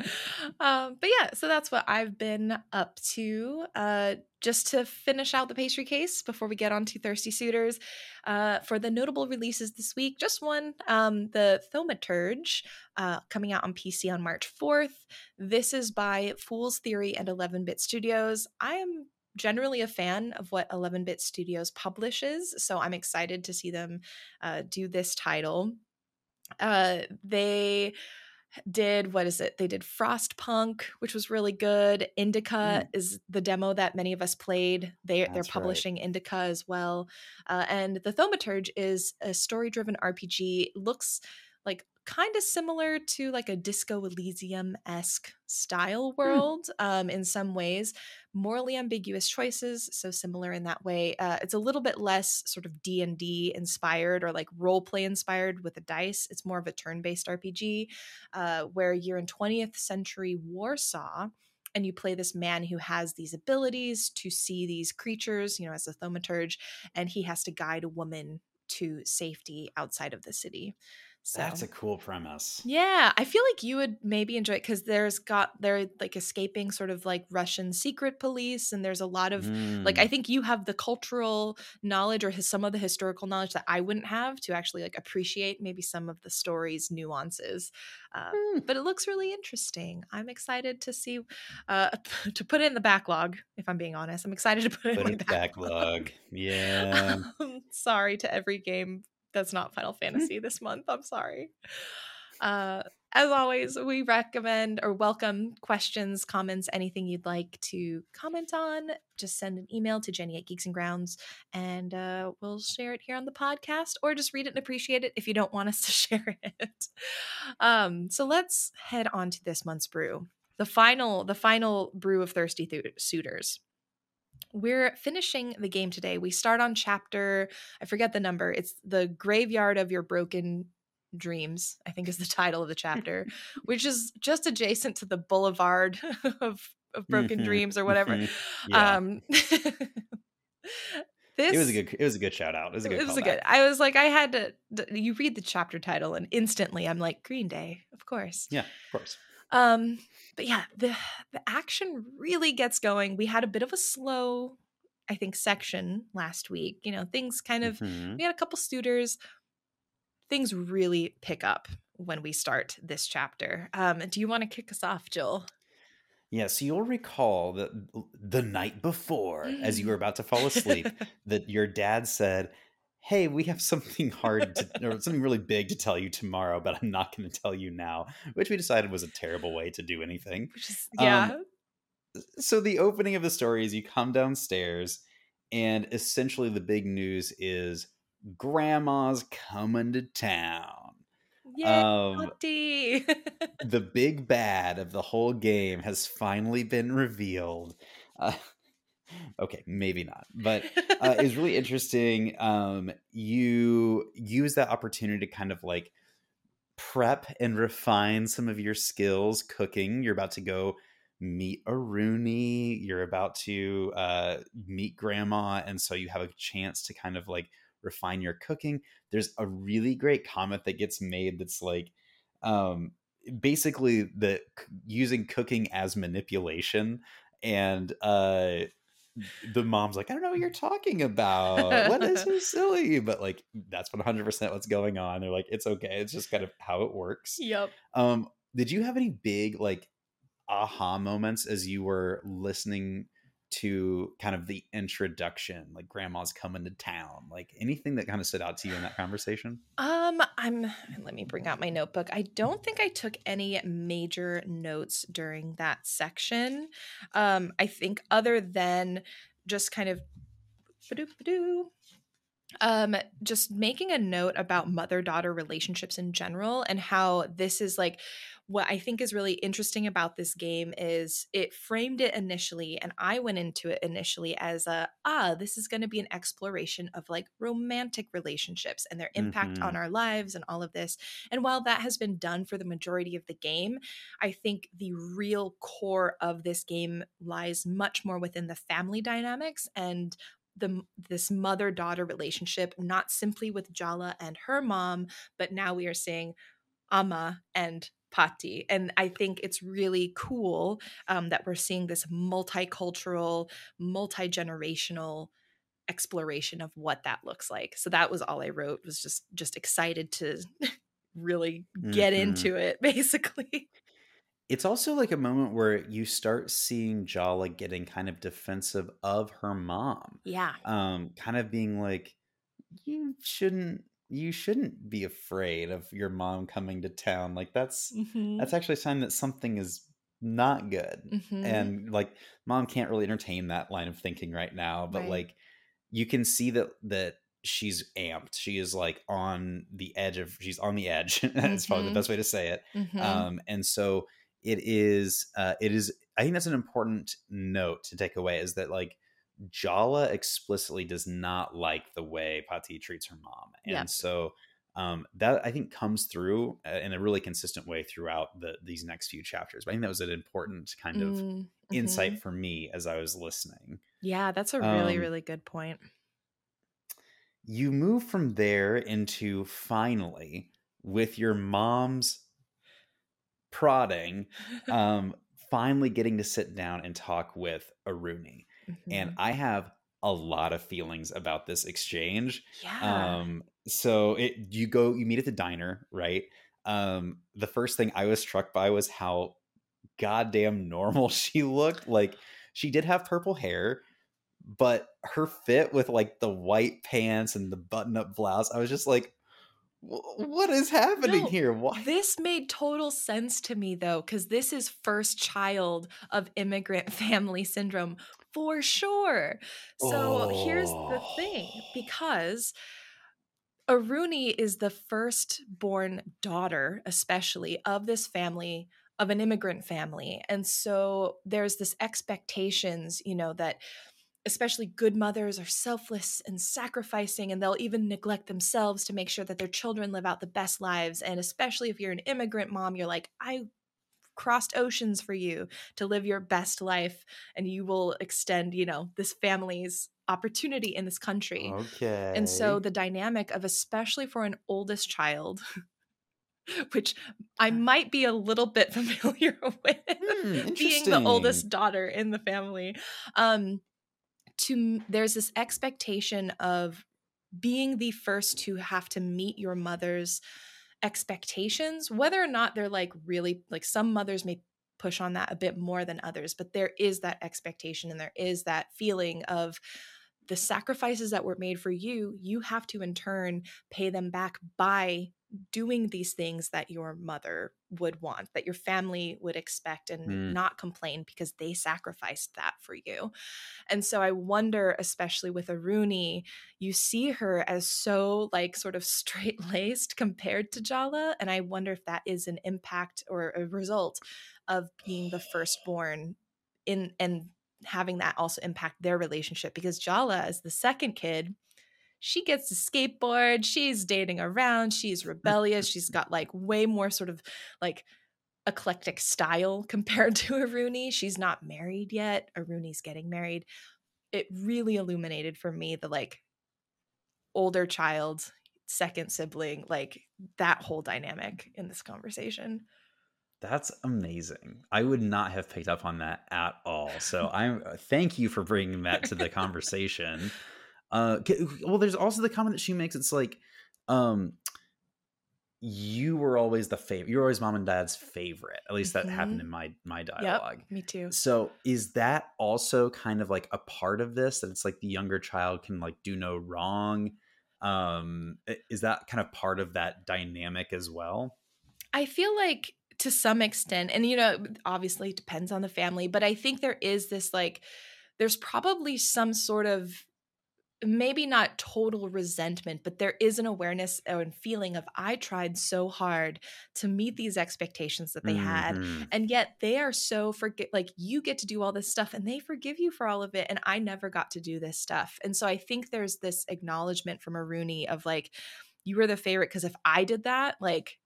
um, but yeah, so that's what I've been up to. Uh, just to finish out the pastry case before we get on to Thirsty Suitors, uh, for the notable releases this week, just one um, the Thaumaturge uh, coming out on PC on March 4th. This is by Fool's Theory and 11 Bit Studios. I am generally a fan of what 11 Bit Studios publishes, so I'm excited to see them uh, do this title. Uh, they did what is it? They did Frostpunk, which was really good. Indika mm. is the demo that many of us played. They That's they're publishing right. Indika as well. Uh, and the Thaumaturge is a story-driven RPG. Looks like kind of similar to like a disco elysium esque style world mm. um, in some ways morally ambiguous choices so similar in that way uh, it's a little bit less sort of d&d inspired or like role play inspired with the dice it's more of a turn-based rpg uh, where you're in 20th century warsaw and you play this man who has these abilities to see these creatures you know as a thaumaturge and he has to guide a woman to safety outside of the city so that's a cool premise. Yeah, I feel like you would maybe enjoy it because there's got they're like escaping sort of like Russian secret police, and there's a lot of mm. like I mm. think you have the cultural knowledge or some of the historical knowledge that I wouldn't have to actually like appreciate maybe some of the story's nuances. Uh, mm. But it looks really interesting. I'm excited to see uh, to put it in the backlog. If I'm being honest, I'm excited to put it in the backlog. backlog. Yeah. um, sorry to every game that's not Final Fantasy this month. I'm sorry. Uh, as always, we recommend or welcome questions, comments, anything you'd like to comment on. Just send an email to Jenny at Geeks and Grounds and uh, we'll share it here on the podcast or just read it and appreciate it if you don't want us to share it. Um, so let's head on to this month's brew. The final, the final brew of Thirsty Th- Suitors. We're finishing the game today. We start on chapter, I forget the number. It's the graveyard of your broken dreams, I think is the title of the chapter, which is just adjacent to the boulevard of, of broken mm-hmm. dreams or whatever. Mm-hmm. Yeah. Um This, it was a good it was a good shout out. It was a good It was a good. I was like I had to you read the chapter title and instantly I'm like Green Day, of course. Yeah, of course. Um, but yeah, the the action really gets going. We had a bit of a slow, I think, section last week. You know, things kind of mm-hmm. we had a couple studers. Things really pick up when we start this chapter. Um, do you want to kick us off, Joel? Yeah, so you'll recall that the night before, as you were about to fall asleep, that your dad said, hey, we have something hard to, or something really big to tell you tomorrow, but I'm not going to tell you now, which we decided was a terrible way to do anything. Is, yeah. Um, so the opening of the story is you come downstairs, and essentially the big news is grandma's coming to town. Yeah, um, the big bad of the whole game has finally been revealed. Uh, okay maybe not but uh, it's really interesting um you use that opportunity to kind of like prep and refine some of your skills cooking. You're about to go meet Aruni you're about to uh meet grandma and so you have a chance to kind of like refine your cooking. There's a really great comment that gets made that's like um basically the using cooking as manipulation and uh the mom's like, I don't know what you're talking about. What is so silly? But like, that's 100% what's going on. They're like, it's okay. It's just kind of how it works. Yep. Um, did you have any big like aha moments as you were listening to kind of the introduction, like grandma's coming to town, like anything that kind of stood out to you in that conversation? Um, I'm let me bring out my notebook. I don't think I took any major notes during that section. Um, I think other than just kind of um just making a note about mother daughter relationships in general and how this is like what I think is really interesting about this game is it framed it initially, and I went into it initially as a ah, this is going to be an exploration of like romantic relationships and their impact mm-hmm. on our lives and all of this. And while that has been done for the majority of the game, I think the real core of this game lies much more within the family dynamics and the this mother daughter relationship not simply with Jala and her mom but now we are seeing Amma and Pati. And I think it's really cool um, that we're seeing this multicultural, multi generational exploration of what that looks like. So that was all I wrote. Was just just excited to really get mm-hmm. into it, basically. It's also like a moment where you start seeing Jala getting kind of defensive of her mom. Yeah. Um, kind of being like, you shouldn't you shouldn't be afraid of your mom coming to town like that's mm-hmm. that's actually a sign that something is not good mm-hmm. and like mom can't really entertain that line of thinking right now but right. like you can see that that she's amped. She is like on the edge of she's on the edge. That's mm-hmm. probably the mm-hmm. best way to say it. Mm-hmm. Um, and so it is uh, it is I think that's an important note to take away is that like Jala explicitly does not like the way Pati treats her mom. And yeah. so um, that I think comes through uh, in a really consistent way throughout the these next few chapters. But I think that was an important kind of mm-hmm. insight for me as I was listening. Yeah, that's a really um, really good point. You move from there into finally with your mom's prodding, um, finally getting to sit down and talk with Aruni. Mm-hmm. And I have a lot of feelings about this exchange. Yeah. Um, so it you go you meet at the diner, right? Um, the first thing I was struck by was how goddamn normal she looked. Like she did have purple hair, but her fit with like the white pants and the button-up blouse, I was just like, what is happening no, here? Why? This made total sense to me though, because this is first child of immigrant family syndrome for sure. So oh. here's the oh. thing oh. because Aruni is the first-born daughter, especially of this family of an immigrant family. And so there's this expectations, you know, that especially good mothers are selfless and sacrificing and they'll even neglect themselves to make sure that their children live out the best lives and especially if you're an immigrant mom you're like i crossed oceans for you to live your best life and you will extend you know this family's opportunity in this country. Okay and so the dynamic of especially for an oldest child which I might be a little bit familiar with, hmm, being the oldest daughter in the family. Um, to there's this expectation of being the first to have to meet your mother's expectations whether or not they're like really like some mothers may push on that a bit more than others but there is that expectation and there is that feeling of the sacrifices that were made for you you have to in turn pay them back by doing these things that your mother would want, that your family would expect and mm. not complain because they sacrificed that for you. And so I wonder, especially with Aruni, you see her as so like sort of straight laced compared to Jala. And I wonder if that is an impact or a result of being the firstborn in and having that also impact their relationship because Jala is the second kid she gets to skateboard. She's dating around. She's rebellious. She's got like way more sort of like eclectic style compared to Aruni. She's not married yet. Aruni's getting married. It really illuminated for me the like older child, second sibling, like that whole dynamic in this conversation. That's amazing. I would not have picked up on that at all. So I'm uh, thank you for bringing that to the conversation. Uh, well, there's also the comment that she makes. It's like, um, you were always the favorite. You're always mom and dad's favorite. At least that mm-hmm. happened in my my dialogue. Yep, me too. So is that also kind of like a part of this that it's like the younger child can like do no wrong? Um, is that kind of part of that dynamic as well? I feel like to some extent, and you know, obviously it depends on the family, but I think there is this like, there's probably some sort of maybe not total resentment, but there is an awareness and feeling of I tried so hard to meet these expectations that they mm-hmm. had. And yet they are so forget like you get to do all this stuff and they forgive you for all of it. And I never got to do this stuff. And so I think there's this acknowledgement from Aruni of like, you were the favorite because if I did that, like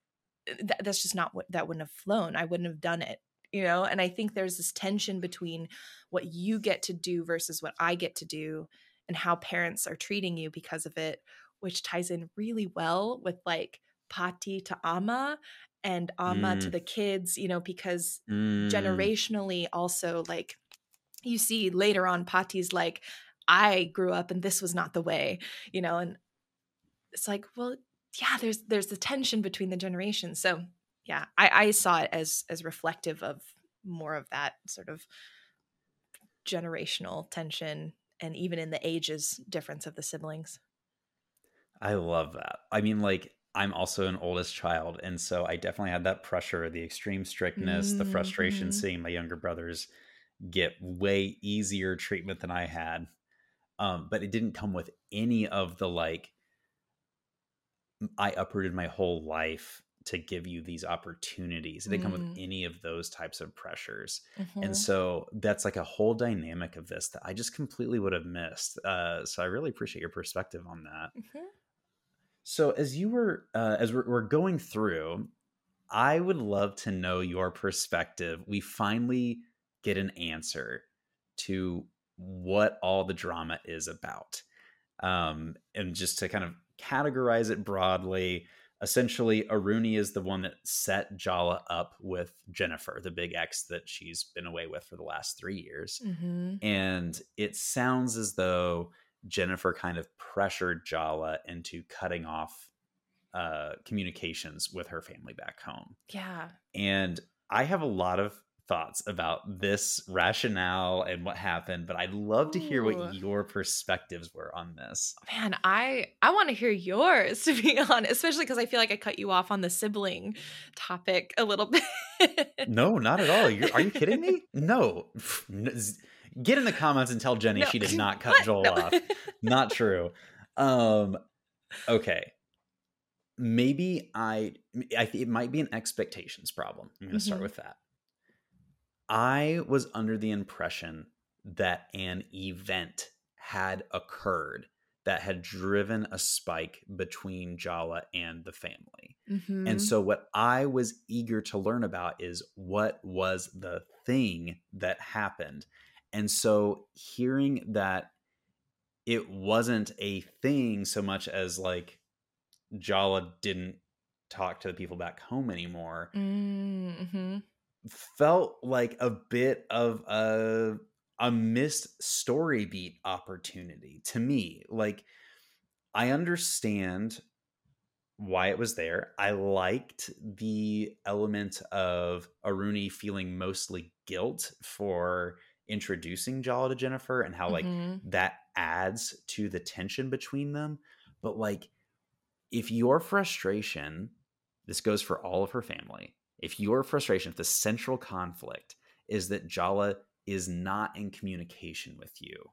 th- that's just not what that wouldn't have flown. I wouldn't have done it you know and i think there's this tension between what you get to do versus what i get to do and how parents are treating you because of it, which ties in really well with like Pati to Amma and Amma mm. to the kids, you know, because mm. generationally also like you see later on Pati's like, I grew up and this was not the way, you know, and it's like, well, yeah, there's there's the tension between the generations. So yeah, I, I saw it as as reflective of more of that sort of generational tension and even in the ages difference of the siblings. I love that. I mean, like, I'm also an oldest child. And so I definitely had that pressure, the extreme strictness, mm-hmm. the frustration mm-hmm. seeing my younger brothers get way easier treatment than I had. um, but it didn't come with any of the like I uprooted my whole life to give you these opportunities. They didn't mm. come with mm. any of those types of pressures. Mm-hmm. And so that's like a whole dynamic of this that I just completely would have missed. Uh, so I really appreciate your perspective on that. Mm-hmm. So as you were, uh, as we're, we're going through, I would love to know your perspective. We finally get an answer to what all the drama is about. Um, and just to kind of categorize it broadly, essentially Aruni is the one that set Jala up with Jennifer, the big ex that she's been away with for the last three years. Mm-hmm. And it sounds as though Jennifer kind of pressured Jala into cutting off uh, communications with her family back home. Yeah. And I have a lot of thoughts about this rationale and what happened but i'd love to hear what your perspectives were on this. Man i i want to hear yours to be honest especially because i feel like i cut you off on the sibling topic a little bit. No not at all. You're, are you kidding me? No. Get in the comments and tell jenny no. she did not cut what? joel no. off. Not true. Um okay. Maybe i i it might be an expectations problem. I'm going to mm-hmm. start with that I was under the impression that an event had occurred that had driven a spike between Jala and the family. Mm-hmm. And so, what I was eager to learn about is what was the thing that happened. And so, hearing that it wasn't a thing so much as like Jala didn't talk to the people back home anymore. Mm-hmm felt like a bit of a a missed story beat opportunity to me. Like I understand why it was there. I liked the element of Aruni feeling mostly guilt for introducing Jala to Jennifer and how like mm-hmm. that adds to the tension between them. But like if your frustration, this goes for all of her family, if your frustration, if the central conflict is that Jala is not in communication with you,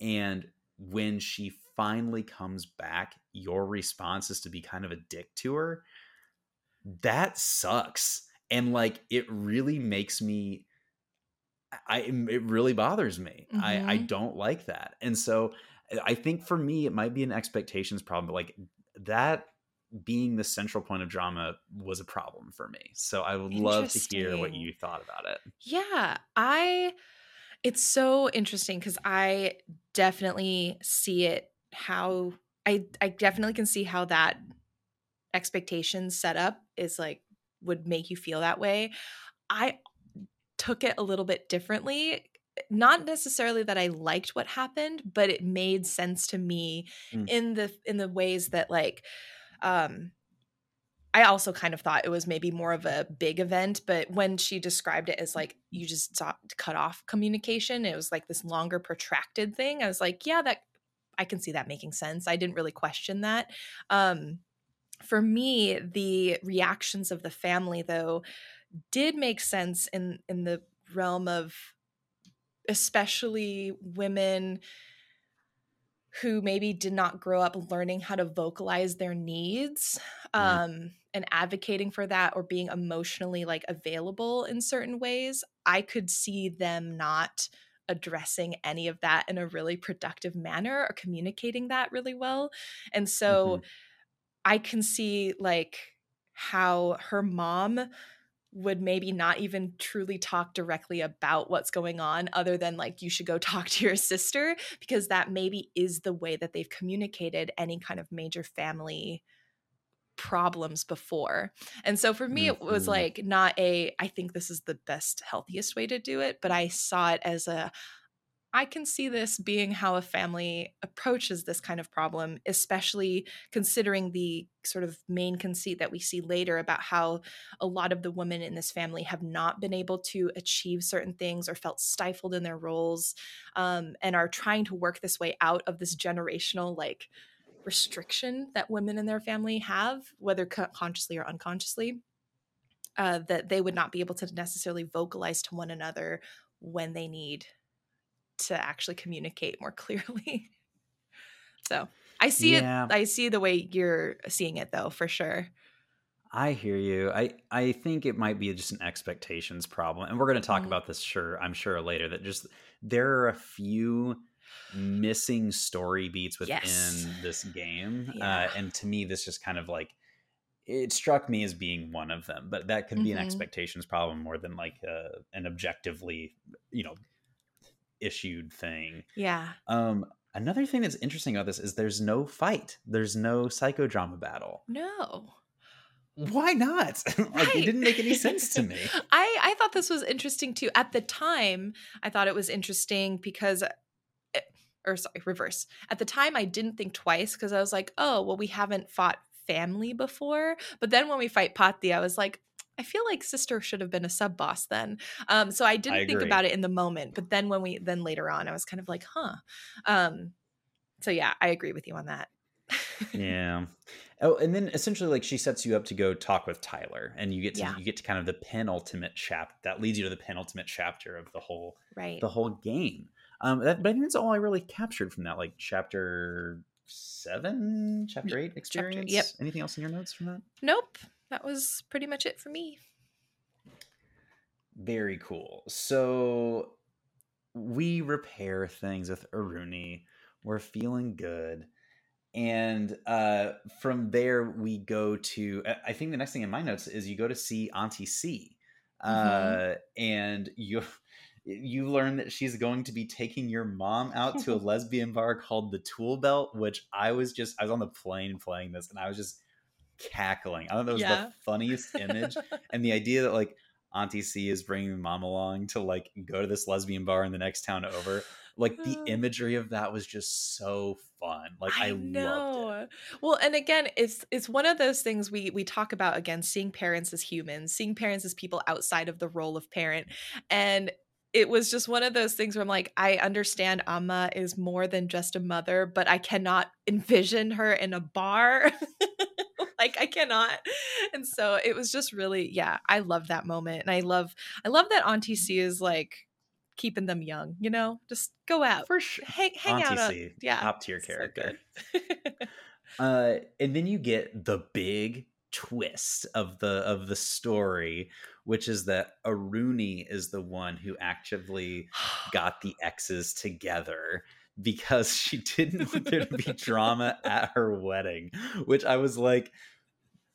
and when she finally comes back, your response is to be kind of a dick to her, that sucks. And like it really makes me I it really bothers me. Mm-hmm. I I mm-hmm. don't like that. And so I think for me it might be an expectations problem, but like that being the central point of drama was a problem for me. So I would love to hear what you thought about it. Yeah, I it's so interesting cuz I definitely see it how I I definitely can see how that expectation set up is like would make you feel that way. I took it a little bit differently not necessarily that I liked what happened, but it made sense to me mm. in the in the ways that like um, I also kind of thought it was maybe more of a big event, but when she described it as like you just stopped, cut off communication, it was like this longer protracted thing. I was like, yeah, that I can see that making sense. I didn't really question that. Um, for me, the reactions of the family though did make sense in in the realm of especially women who maybe did not grow up learning how to vocalize their needs mm-hmm. um, mm. and advocating for that or being emotionally like available in certain ways i could see them not addressing any of that in a really productive manner or communicating that really well and so mm-hmm. i can see like how her mom would maybe not even truly talk directly about what's going on other than like you should go talk to your sister because that maybe is the way that they've communicated any kind of major family problems before. And so for me it was mm-hmm. like not a I think this is the best healthiest way to do it, but I saw it as a I can see this being how a family approaches this kind of problem, especially considering the sort of main conceit that we see later about how a lot of the women in this family have not been able to achieve certain things or felt stifled in their roles um, and are trying to work this way out of this generational, like, restriction that women in their family have, whether consciously or unconsciously. Uh, that they would not be able to necessarily vocalize to one another when they need to actually communicate more clearly. so I see yeah. it. I see the way you're seeing it, though, for sure. I hear you. I I think it might be just an expectations problem, and we're going to talk mm-hmm. about this. Sure, I'm sure later that just there are a few missing story beats within yes. this game, uh, yeah. uh, and to me, this just kind of like it struck me as being one of them. But that could be mm-hmm. an expectations problem more than like uh, an objectively, you know, issued thing. Yeah. Um, Another thing that's interesting about this is there's no fight. There's no psychodrama battle. No. Why not? like right. it didn't make any sense to me. I I thought this was interesting too. At the time, I thought it was interesting because eh, or sorry, reverse. At the time I didn't think twice because I was like, "Oh, well we haven't fought family before." But then when we fight Pati, I was like, I feel like sister should have been a sub boss then. Um, so I didn't I think about it in the moment, but then when we then later on, I was kind of like, huh. Um, so yeah, I agree with you on that. yeah. Oh, and then essentially, like she sets you up to go talk with Tyler, and you get to yeah. you get to kind of the penultimate chapter that leads you to the penultimate chapter of the whole right the whole game. Um, that, but I think that's all I really captured from that, like chapter seven, chapter eight experience. Chapter, yep. Anything else in your notes from that? Nope that was pretty much it for me. Very cool. So we repair things with Aruni. We're feeling good. And uh, from there, we go to. I think the next thing in my notes is you go to see Auntie C. Mm-hmm. Uh, and you you learn that she's going to be taking your mom out to a lesbian bar called the Tool Belt, which I was just I was on the plane playing this and I was just cackling. I thought that was yeah. the funniest image, and the idea that like Auntie C is bringing mom along to like go to this lesbian bar in the next town over. Like the imagery of that was just so fun. Like I, I know. Well, and again, it's it's one of those things we we talk about again, seeing parents as humans, seeing parents as people outside of the role of parent, and it was just one of those things where I'm like, I understand Amma is more than just a mother, but I cannot envision her in a bar. like I cannot. And so it was just really, yeah, I love that moment. And I love I love that Auntie C is like keeping them young, you know? Just go out. For sure. Hang, hang Auntie out. C, yeah. Top tier character. So uh and then you get the big twist of the of the story which is that aruni is the one who actively got the exes together because she didn't want there to be drama at her wedding, which I was like,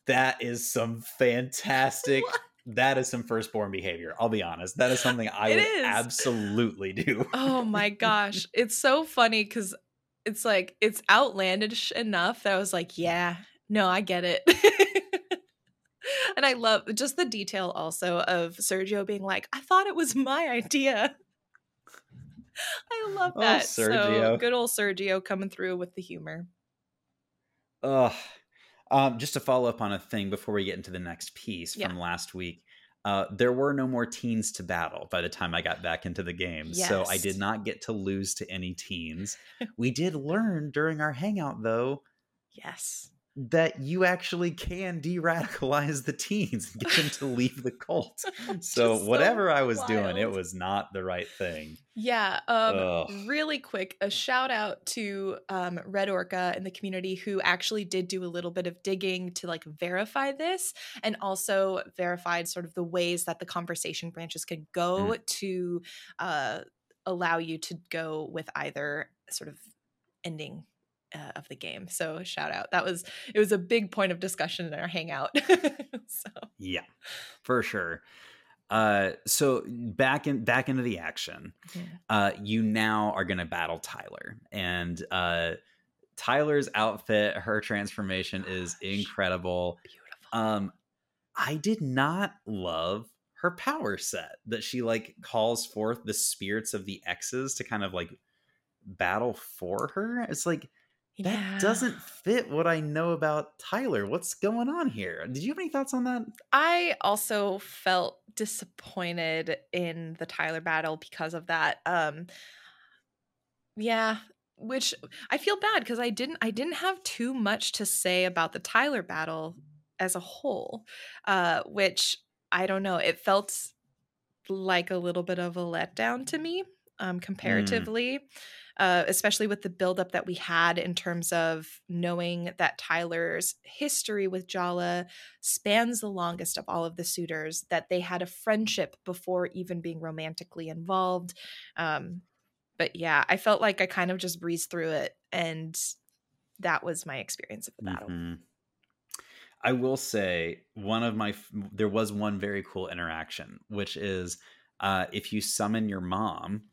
that is some fantastic. What? That is some firstborn behavior. I'll be honest. That is something I it would is. absolutely do. oh my gosh. It's so funny because it's like, it's outlandish enough that I was like, yeah, no, I get it. and I love just the detail also of Sergio being like, I thought it was my idea. I love oh, that. Oh, Sergio. So good old Sergio coming through with the humor. Ugh. Um, just to follow up on a thing before we get into the next piece yeah. from last week. Uh, there were no more teens to battle by the time I got back into the game. Yes. So I did not get to lose to any teens. we did learn during our hangout, though. Yes that you actually can de-radicalize the teens and get them to leave the cult. so whatever so I was wild. doing, it was not the right thing. Yeah. Um, really quick, a shout out to um, Red Orca in the community who actually did do a little bit of digging to like verify this and also verified sort of the ways that the conversation branches can go mm. to uh, allow you to go with either sort of ending uh, of the game. So shout out. That was it was a big point of discussion in our hangout. so yeah, for sure. Uh, so back in back into the action. Yeah. Uh, you now are going to battle Tyler, and uh, Tyler's outfit, her transformation is incredible. Beautiful. Um, I did not love her power set that she like calls forth the spirits of the exes to kind of like battle for her. It's like that doesn't fit what I know about Tyler. What's going on here? Did you have any thoughts on that? I also felt disappointed in the Tyler battle because of that. Um yeah, which I feel bad because I didn't I didn't have too much to say about the Tyler battle as a whole. Uh which I don't know, it felt like a little bit of a letdown to me um, comparatively. Mm. Uh, especially with the buildup that we had in terms of knowing that Tyler's history with Jala spans the longest of all of the suitors, that they had a friendship before even being romantically involved. Um, but yeah, I felt like I kind of just breezed through it, and that was my experience of the battle. Mm-hmm. I will say one of my there was one very cool interaction, which is uh, if you summon your mom,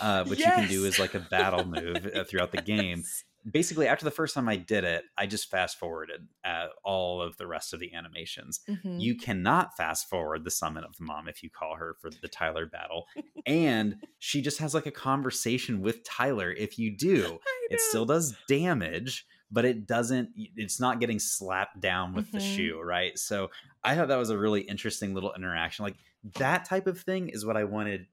uh, which yes! you can do as like a battle move uh, throughout the game. Basically, after the first time I did it, I just fast forwarded uh, all of the rest of the animations. Mm-hmm. You cannot fast forward the summon of the mom if you call her for the Tyler battle, and she just has like a conversation with Tyler. If you do, it still does damage but it doesn't it's not getting slapped down with mm-hmm. the shoe right so i thought that was a really interesting little interaction like that type of thing is what i wanted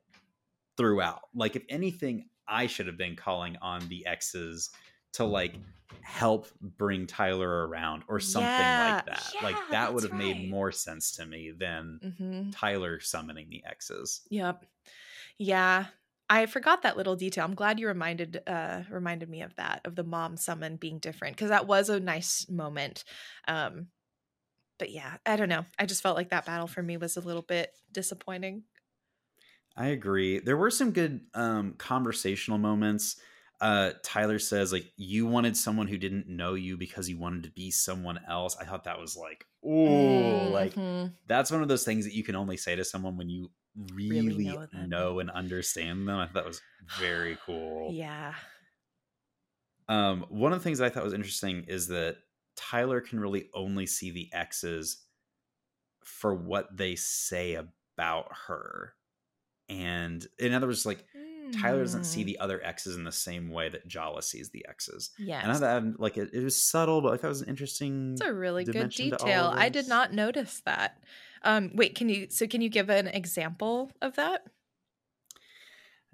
throughout like if anything i should have been calling on the exes to like help bring tyler around or something yeah. like that yeah, like that would have right. made more sense to me than mm-hmm. tyler summoning the exes yep yeah I forgot that little detail. I'm glad you reminded uh reminded me of that of the mom summon being different because that was a nice moment. Um but yeah, I don't know. I just felt like that battle for me was a little bit disappointing. I agree. There were some good um conversational moments. Uh Tyler says like you wanted someone who didn't know you because you wanted to be someone else. I thought that was like, oh, mm-hmm. like that's one of those things that you can only say to someone when you really, really know, know, and understand them. I thought that was very cool. yeah. Um, one of the things I thought was interesting is that Tyler can really only see the X's for what they say about her. And in other words, like mm. Tyler doesn't see hmm. the other X's in the same way that Jala sees the X's. Yeah. And I thought like it, it was subtle, but like that was an interesting. It's a really good detail. I did not notice that. Um, wait, can you? So can you give an example of that?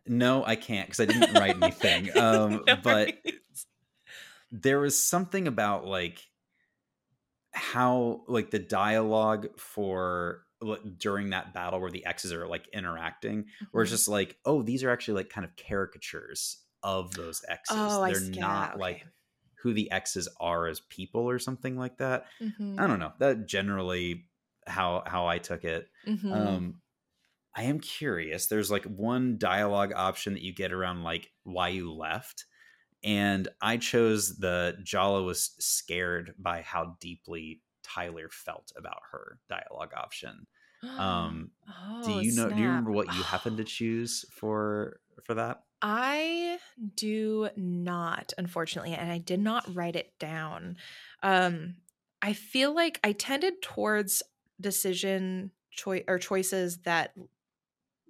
No, I can't because I didn't write anything. Um, no but there was something about like how like the dialogue for during that battle where the X's are like interacting, mm-hmm. where it's mm-hmm. just like, oh, these are actually like kind of caricatures of those X's. Oh, They're not okay. like who the X's are as people or something like that. Mm-hmm. I don't know. That generally how how I took it. Mm-hmm. Um, I am curious. There's like one dialogue option that you get around like why you left, and I chose the Jala was scared by how deeply Tyler felt about her dialogue option. Um, oh, do you know? Snap. Do you remember what you happened to choose for for that? I do not, unfortunately, and I did not write it down. Um, I feel like I tended towards decision choice or choices that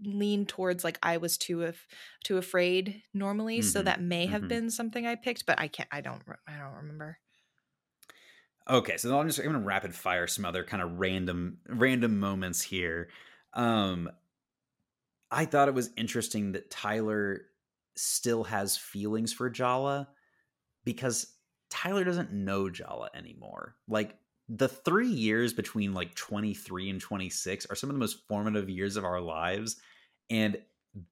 lean towards like I was too af- too afraid normally, mm-hmm. so that may have mm-hmm. been something I picked, but I can't. I don't. I don't remember. Okay, so I'm just I'm gonna rapid fire some other kind of random random moments here. Um, I thought it was interesting that Tyler still has feelings for Jala because Tyler doesn't know Jala anymore. Like the three years between like 23 and 26 are some of the most formative years of our lives and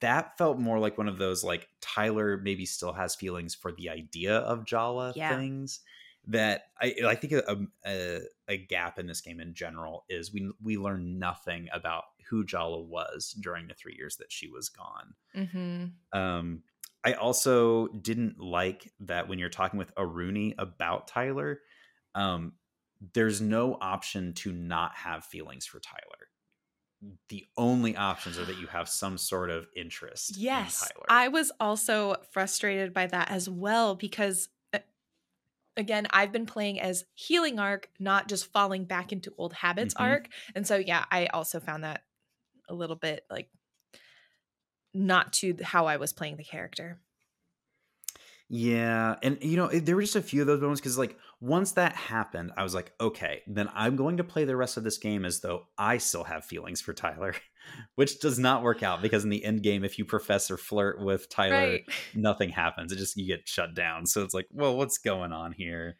that felt more like one of those like tyler maybe still has feelings for the idea of jala yeah. things that i i think a, a, a, gap in this game in general is we we learn nothing about who jala was during the three years that she was gone mm-hmm. um i also didn't like that when you're talking with aruni about tyler um there's no option to not have feelings for Tyler. The only options are that you have some sort of interest. Yes. I was also frustrated by that as well because again, I've been playing as healing arc, not just falling back into old habits mm-hmm. arc. And so yeah, I also found that a little bit like not to how I was playing the character. Yeah, and you know, there were just a few of those moments because, like, once that happened, I was like, okay, then I'm going to play the rest of this game as though I still have feelings for Tyler, which does not work out because in the end game, if you profess or flirt with Tyler, right. nothing happens. It just you get shut down. So it's like, well, what's going on here?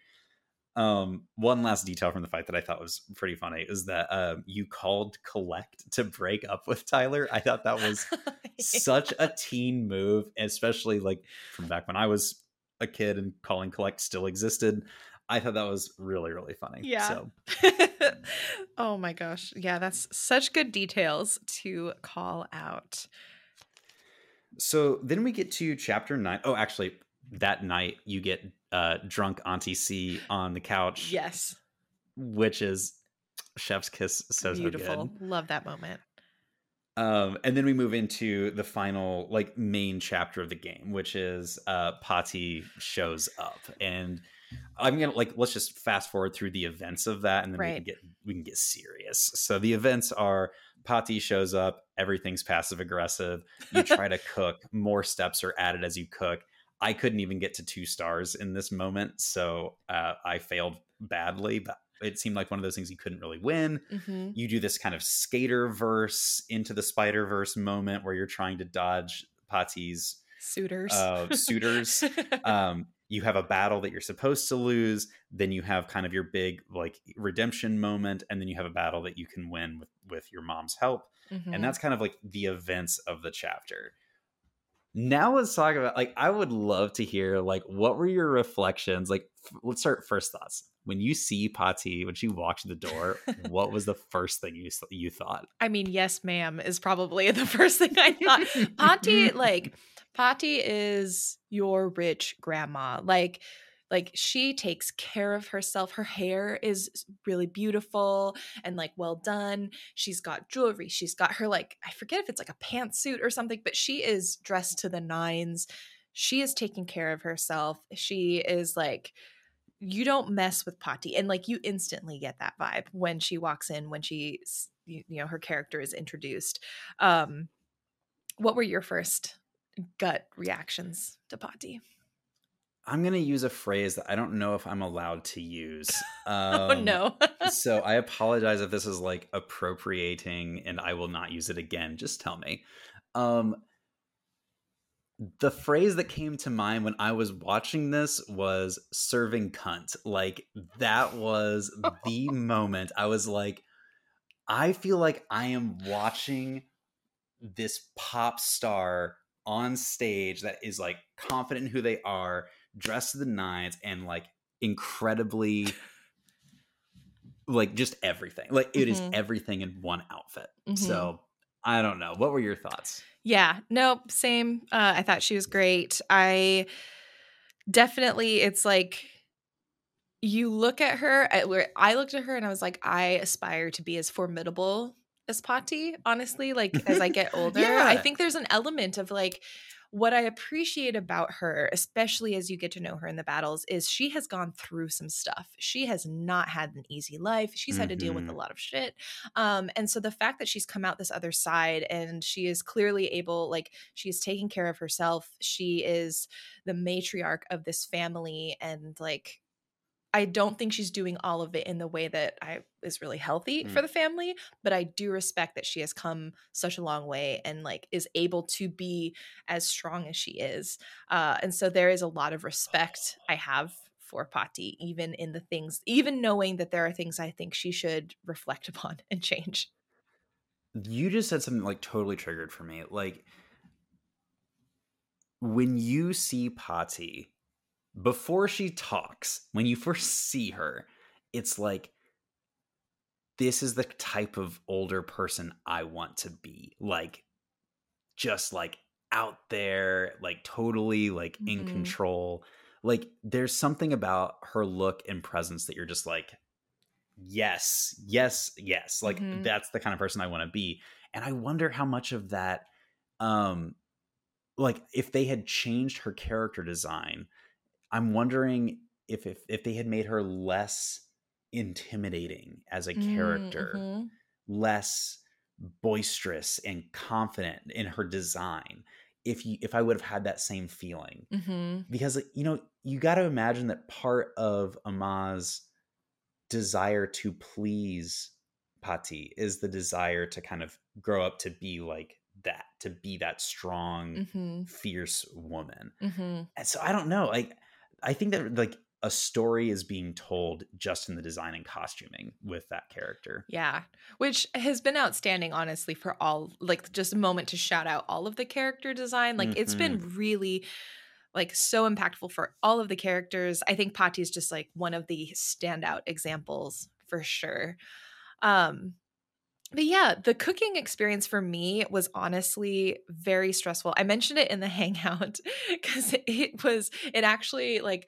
Um, one last detail from the fight that I thought was pretty funny is that um, you called collect to break up with Tyler. I thought that was such a teen move, especially like from back when I was a kid and calling collect still existed. I thought that was really, really funny. Yeah. So oh my gosh. Yeah, that's such good details to call out. So then we get to chapter nine. Oh, actually, that night you get uh, drunk Auntie C on the couch. Yes. Which is Chef's Kiss so Beautiful. So Love that moment. Um, and then we move into the final, like, main chapter of the game, which is uh, Pati shows up, and I'm gonna like let's just fast forward through the events of that, and then Right. we can get we can get serious. So the events are Pati shows up, everything's passive aggressive. You try to cook, more steps are added as you cook. I couldn't even get to two stars in this moment, so uh, I failed badly. But it seemed like one of those things you couldn't really win hmm you do this kind of skater verse into the spider verse moment where you're trying to dodge Pati's Suitors. uh, suitors. um, you have a battle that you're supposed to lose, then you have kind of your big like redemption moment, and then you have a battle that you can win with with your mom's help, Mhm. and that's kind of like the events of the chapter. Now let's talk about like I would love to hear like what were your reflections like. F- let's start first thoughts when you see Pati when she walked the door. what was the first thing you you thought? I mean, yes, ma'am, is probably the first thing I thought. Pati, like, Pati is your rich grandma. Like, like she takes care of herself. Her hair is really beautiful and like well done. She's got jewelry. She's got her like I forget if it's like a pantsuit or something, but she is dressed to the nines. She is taking care of herself. She is like you don't mess with Pati and like you instantly get that vibe when she walks in when she you, know her character is introduced. Um what were your first gut reactions to Pati? I'm gonna use a phrase that I don't know if I'm allowed to use. Um, oh no. so I apologize if this is like appropriating and I will not use it again. Just tell me. Um the phrase that came to mind when I was watching this was serving cunt. Like that was the moment I was like I feel like I am watching this pop star on stage that is like confident in who they are, dressed to the nines, and like incredibly like just everything. Like it is Mhm. everything in one outfit. Mhm. So I don't know. What were your thoughts? Yeah, nope, same. Uh, I thought she was great. I definitely, it's like you look at her, at I looked at her and I was like, I aspire to be as formidable as Pati, honestly. Like as I get older, I think there's an element of like what I appreciate about her, especially as you get to know her in the battles, is she has gone through some stuff. She has not had an easy life. She's had to deal with a Mhm. lot of shit. Um, and so the fact that she's come out this other side and she is clearly able, like, she's taking care of herself. She is the matriarch of this family. And, like, I don't think she's doing all of it in the way that I is really healthy for Mm. the family, but I do respect that she has come such a long way and like is able to be as strong as she is. Uh, and so there is a lot of respect I have for Pati, even in the things, even knowing that there are things I think she should reflect upon and change. You just said something like totally triggered for me. Like when you see Pati before she talks, when you first see her, it's like this is the type of older person I want to be. Like just like out there, like totally like in Mhm. control. Like there's something about her look and presence that you're just like yes, yes, yes. Like Mhm. that's the kind of person I want to be. And I wonder how much of that um like if they had changed her character design, I'm wondering if if if they had made her less intimidating as a character, Mhm. less boisterous and confident in her design. If you if I would have had that same feeling. Mhm. Because you know, you got to imagine that part of Amma's desire to please Pati is the desire to kind of grow up to be like that, to be that strong, Mhm. fierce woman. Mhm. And so I don't know. Like I think that like a story is being told just in the design and costuming with that character. Yeah, which has been outstanding, honestly, for all like just a moment to shout out all of the character design. Like mm-hmm. it's been mm-hmm. really like so impactful for all of the characters. I think Pati is just like one of the standout examples for sure. Um, but yeah, the cooking experience for me was honestly very stressful. I mentioned it in the hangout because it was, it actually like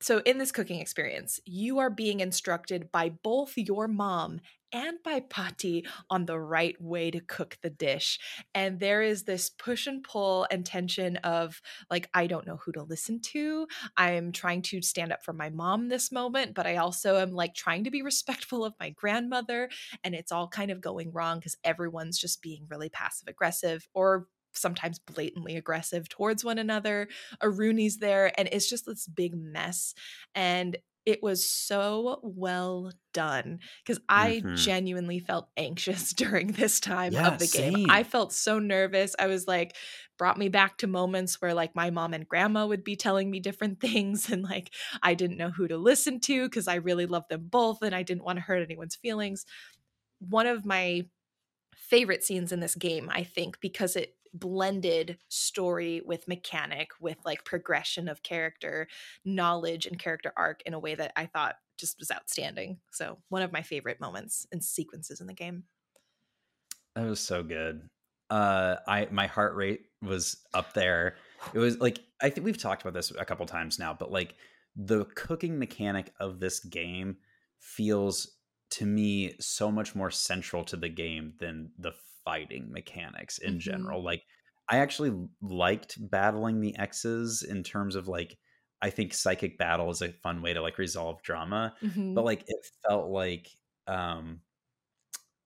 so, in this cooking experience, you are being instructed by both your mom and by Pati on the right way to cook the dish. And there is this push and pull and tension of like, I don't know who to listen to. I'm trying to stand up for my mom this moment, but I also am like trying to be respectful of my grandmother. And it's all kind of going wrong because everyone's just being really passive aggressive or sometimes blatantly aggressive towards one another. Aruni's there, and it's just this big mess. And it was so well done because I mm-hmm. genuinely felt anxious during this time yeah, of the game. Same. I felt so nervous. I was like, brought me back to moments where like my mom and grandma would be telling me different things and like I didn't know who to listen to because I really loved them both and I didn't want to hurt anyone's feelings. One of my favorite scenes in this game, I think, because it blended story with mechanic with like progression of character knowledge and character arc in a way that i thought just was outstanding. So one of my favorite moments and sequences in the game. That was so good. Uh i my heart rate was up there. It was like i think we've talked about this a couple times now but like the cooking mechanic of this game feels to me so much more central to the game than the fighting mechanics in mm-hmm. general. Like I actually liked battling the X's in terms of like I think psychic battle is a fun way to like resolve drama, mm-hmm. but like it felt like um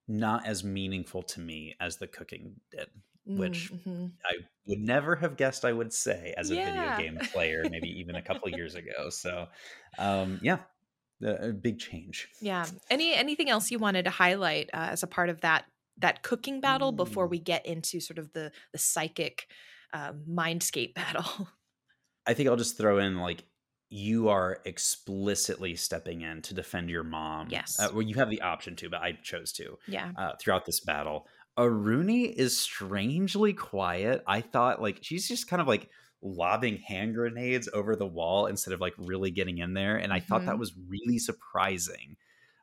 not as meaningful to me as the cooking did, which mm-hmm. I would never have guessed I would say as a yeah. video game player, maybe even a couple years ago. So, um, yeah, a big change. Yeah. Any anything else you wanted to highlight uh, as a part of that that cooking battle before we get into sort of the the psychic um, mindscape battle. I think I'll just throw in like you are explicitly stepping in to defend your mom. Yes. Uh, well, you have the option to, but I chose to. Yeah. Uh, throughout this battle, Aruni is strangely quiet. I thought like she's just kind of like lobbing hand grenades over the wall instead of like really getting in there, and I mm-hmm. thought that mm-hmm. was really surprising.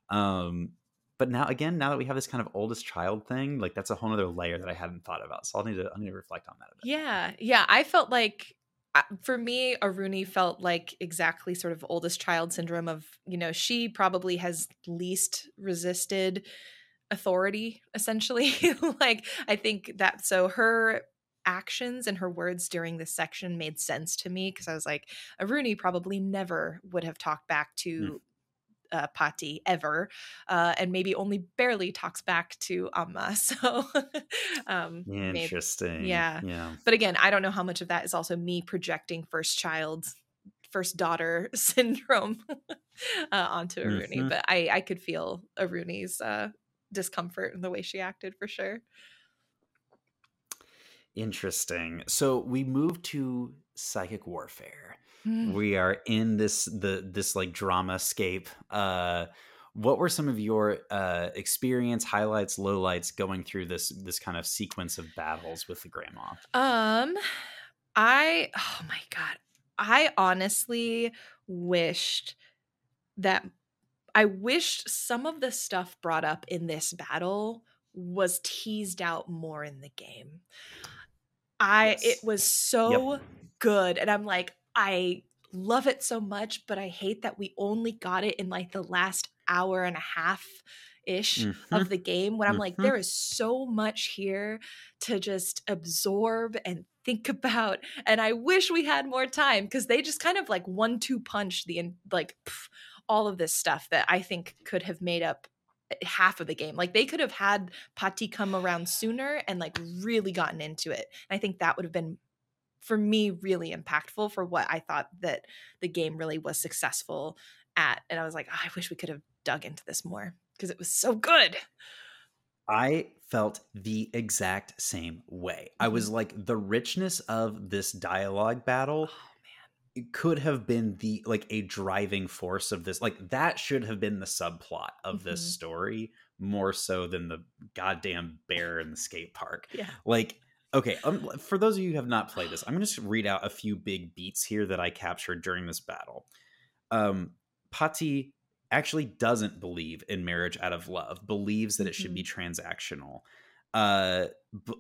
Um, but now again now that we have this kind of oldest child thing like that's a whole other layer that i hadn't thought about so i'll need to i need to reflect on that a bit. Yeah yeah i felt like uh, for me aruni felt like exactly sort of oldest child syndrome of you know she probably has least resisted authority essentially. Like i think that so her actions and her words during this section made sense to me because I was like, Aruni probably never would have talked back to mm uh, Pati ever, uh, and maybe only barely talks back to Amma. So, um, interesting. Maybe, yeah. Yeah. But again, I don't know how much of that is also me projecting first child, first daughter syndrome uh, onto Aruni. Mm-hmm. But I, I could feel Aruni's uh, discomfort in the way she acted for sure. Interesting. So we move to psychic warfare. Mm. We are in this the this like drama scape. Uh what were some of your uh experience highlights lowlights going through this this kind of sequence of battles with the grandma um i oh my god i honestly wished that i wished some of the stuff brought up in this battle was teased out more in the game i yes. it was so yep. good and i'm like I love it so much, but I hate that we only got it in like the last hour and a half ish mm-hmm. of the game when I'm mm-hmm. like, there is so much here to just absorb and think about. And I wish we had more time because they just kind of like one two punch the like pff, all of this stuff that I think could have made up eh, half of the game. Like they could have had Pati come around sooner and like really gotten into it. And I think that would have been for me really impactful for what I thought that the game really was successful at. And I was like, oh, I wish we could have dug into this more because it was so good. I felt the exact same way. I was mm-hmm. like, the richness of this dialogue battle. Oh, could have been the like a driving force of this like that should have been the subplot of mm-hmm. this story more so than the goddamn bear in the skate park yeah like okay um, for those of you who have not played this i'm going to just read out a few big beats here that i captured during this battle um pati actually doesn't believe in marriage out of love believes that it should be mm-hmm. transactional uh b-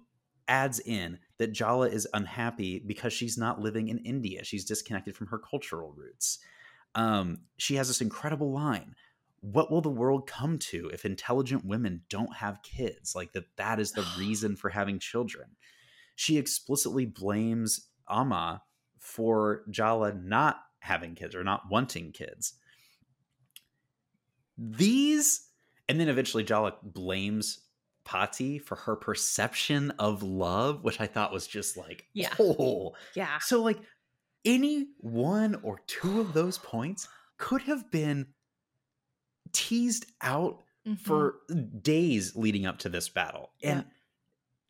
adds in that Jala is unhappy because she's not living in India. She's disconnected from her cultural roots. Um, she has this incredible line what will the world come to if intelligent women don't have kids like that that is the reason for having children she explicitly blames amma for jala not having kids or not wanting kids these and then eventually jala blames Pati for her perception of love, which I thought was just like, yeah. oh, yeah. So, like, any one or two of those points could have been teased out mm-hmm. for days leading up to this battle. And yeah.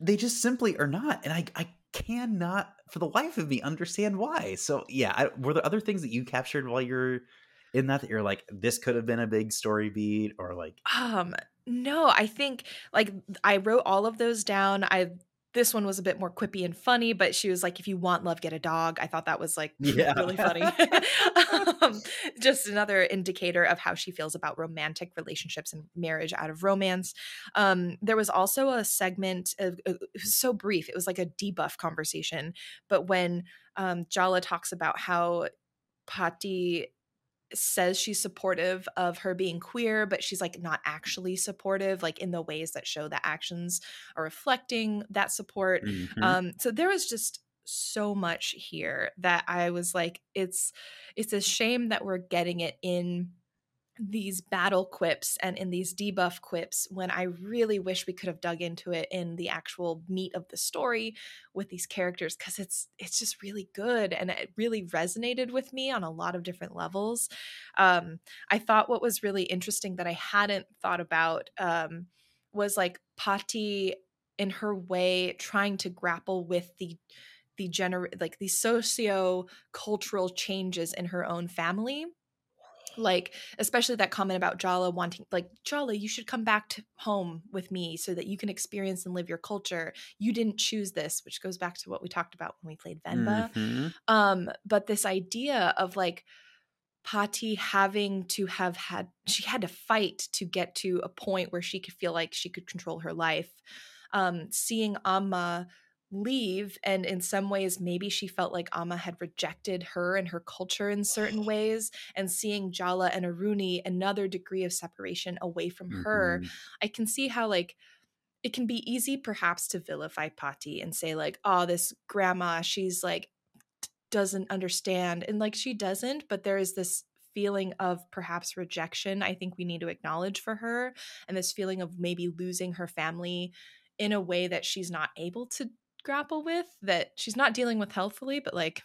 They just simply are not. And I, I cannot, for the life of me, understand why. So, yeah, I, were there other things that you captured while you're in that that you're like, this could have been a big story beat or like, um, no, I think like I wrote all of those down. I this one was a bit more quippy and funny, but she was like, "If you want love, get a dog." I thought that was like yeah. really funny. um, just another indicator of how she feels about romantic relationships and marriage out of romance. Um, there was also a segment of uh, it was so brief; it was like a debuff conversation. But when um, Jala talks about how Pati says she's supportive of her being queer, but she's like not actually supportive, like in the ways that show that actions are reflecting that support. Mm-hmm. Um, so there was just so much here that I was like, it's it's a shame that we're getting it in these battle quips and in these debuff quips when I really wish we could have dug into it in the actual meat of the story with these characters because it's it's just really good and it really resonated with me on a lot of different levels. Um, I thought what was really interesting that I hadn't thought about um, was like Pati in her way trying to grapple with the the gener like the socio cultural changes in her own family like especially that comment about Jala wanting like Jala you should come back to home with me so that you can experience and live your culture. You didn't choose this which goes back to what we talked about when we played Venba. Mm-hmm. um but this idea of like Pati having to have had she had to fight to get to a point where she could feel like she could control her life. Um seeing Amma leave and in some ways maybe she felt like Amma had rejected her and her culture in certain ways and seeing Jala and Aruni another degree of separation away from mm-hmm. her I can see how like it can be easy perhaps to vilify Pati and say like oh this grandma she's like doesn't understand and like she doesn't but there is this feeling of perhaps rejection I think we need to acknowledge for her and this feeling of maybe losing her family in a way that she's not able to grapple with that she's not dealing with healthfully, but like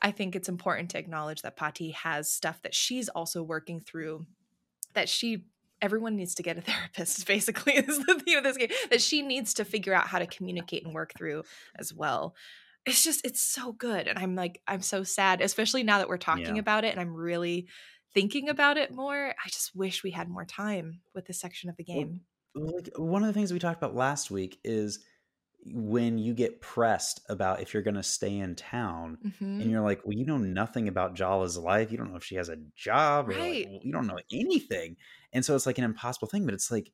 I think it's important to acknowledge that Pati has stuff that she's also working through that she everyone needs to get a therapist basically is the theme of this game that she needs to figure out how to communicate and work through as well it's just it's so good and i'm like i'm so sad especially now that we're talking yeah. about it and i'm really thinking about it more i just wish we had more time with this section of the game well, like one of the things we talked about last week is when you get pressed about if you're going to stay in town mm-hmm. and you're like well you know nothing about jala's life you don't know if she has a job or right. like, well, you don't know anything and so it's like an impossible thing but it's like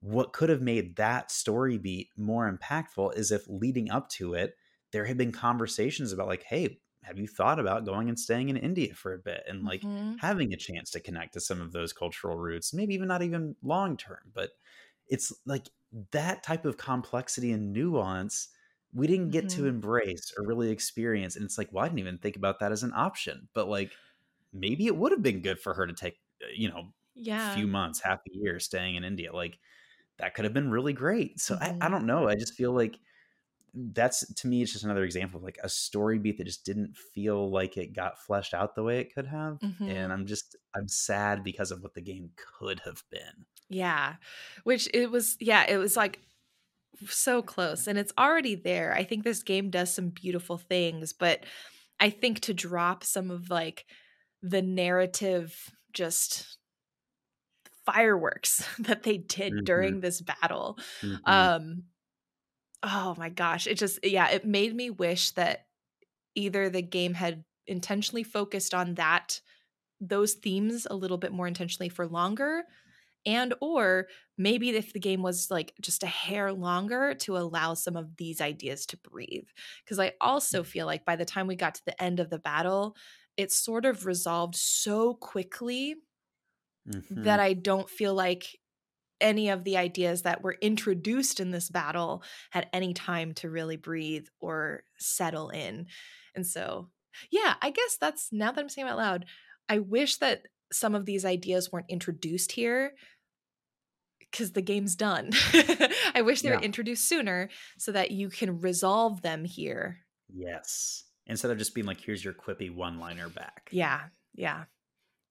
what could have made that story beat more impactful is if leading up to it there had been conversations about like hey have you thought about going and staying in india for a bit and like mm-hmm. having a chance to connect to some of those cultural roots maybe even not even long term but it's like that type of complexity and nuance we didn't get mm-hmm. to embrace or really experience and it's like well i didn't even think about that as an option but like maybe it would have been good for her to take uh, you know yeah a few months half a year staying in india like that could have been really great so mm-hmm. I, I mm-hmm. don't know i just feel like that's to me it's just another example of like a story beat that just didn't feel like it got fleshed out the way it could have mm-hmm. and i'm just i'm sad because of what the game could have been yeah. Which it was, yeah, it was like so close and it's already there. I think this game does some beautiful things, but I think to drop some of like the narrative just fireworks that they did mm-hmm. during this battle. Mm-hmm. Um oh my gosh, it just yeah, it made me wish that either the game had intentionally focused on that those themes a little bit more intentionally for longer and or maybe if the game was like just a hair longer to allow some of these ideas to breathe because i also feel like by the time we got to the end of the battle it sort of resolved so quickly mm-hmm. that i don't feel like any of the ideas that were introduced in this battle had any time to really breathe or settle in and so yeah i guess that's now that i'm saying out loud i wish that some of these ideas weren't introduced here because the game's done. I wish they yeah. were introduced sooner so that you can resolve them here. Yes. Instead of just being like, here's your quippy one liner back. Yeah. Yeah.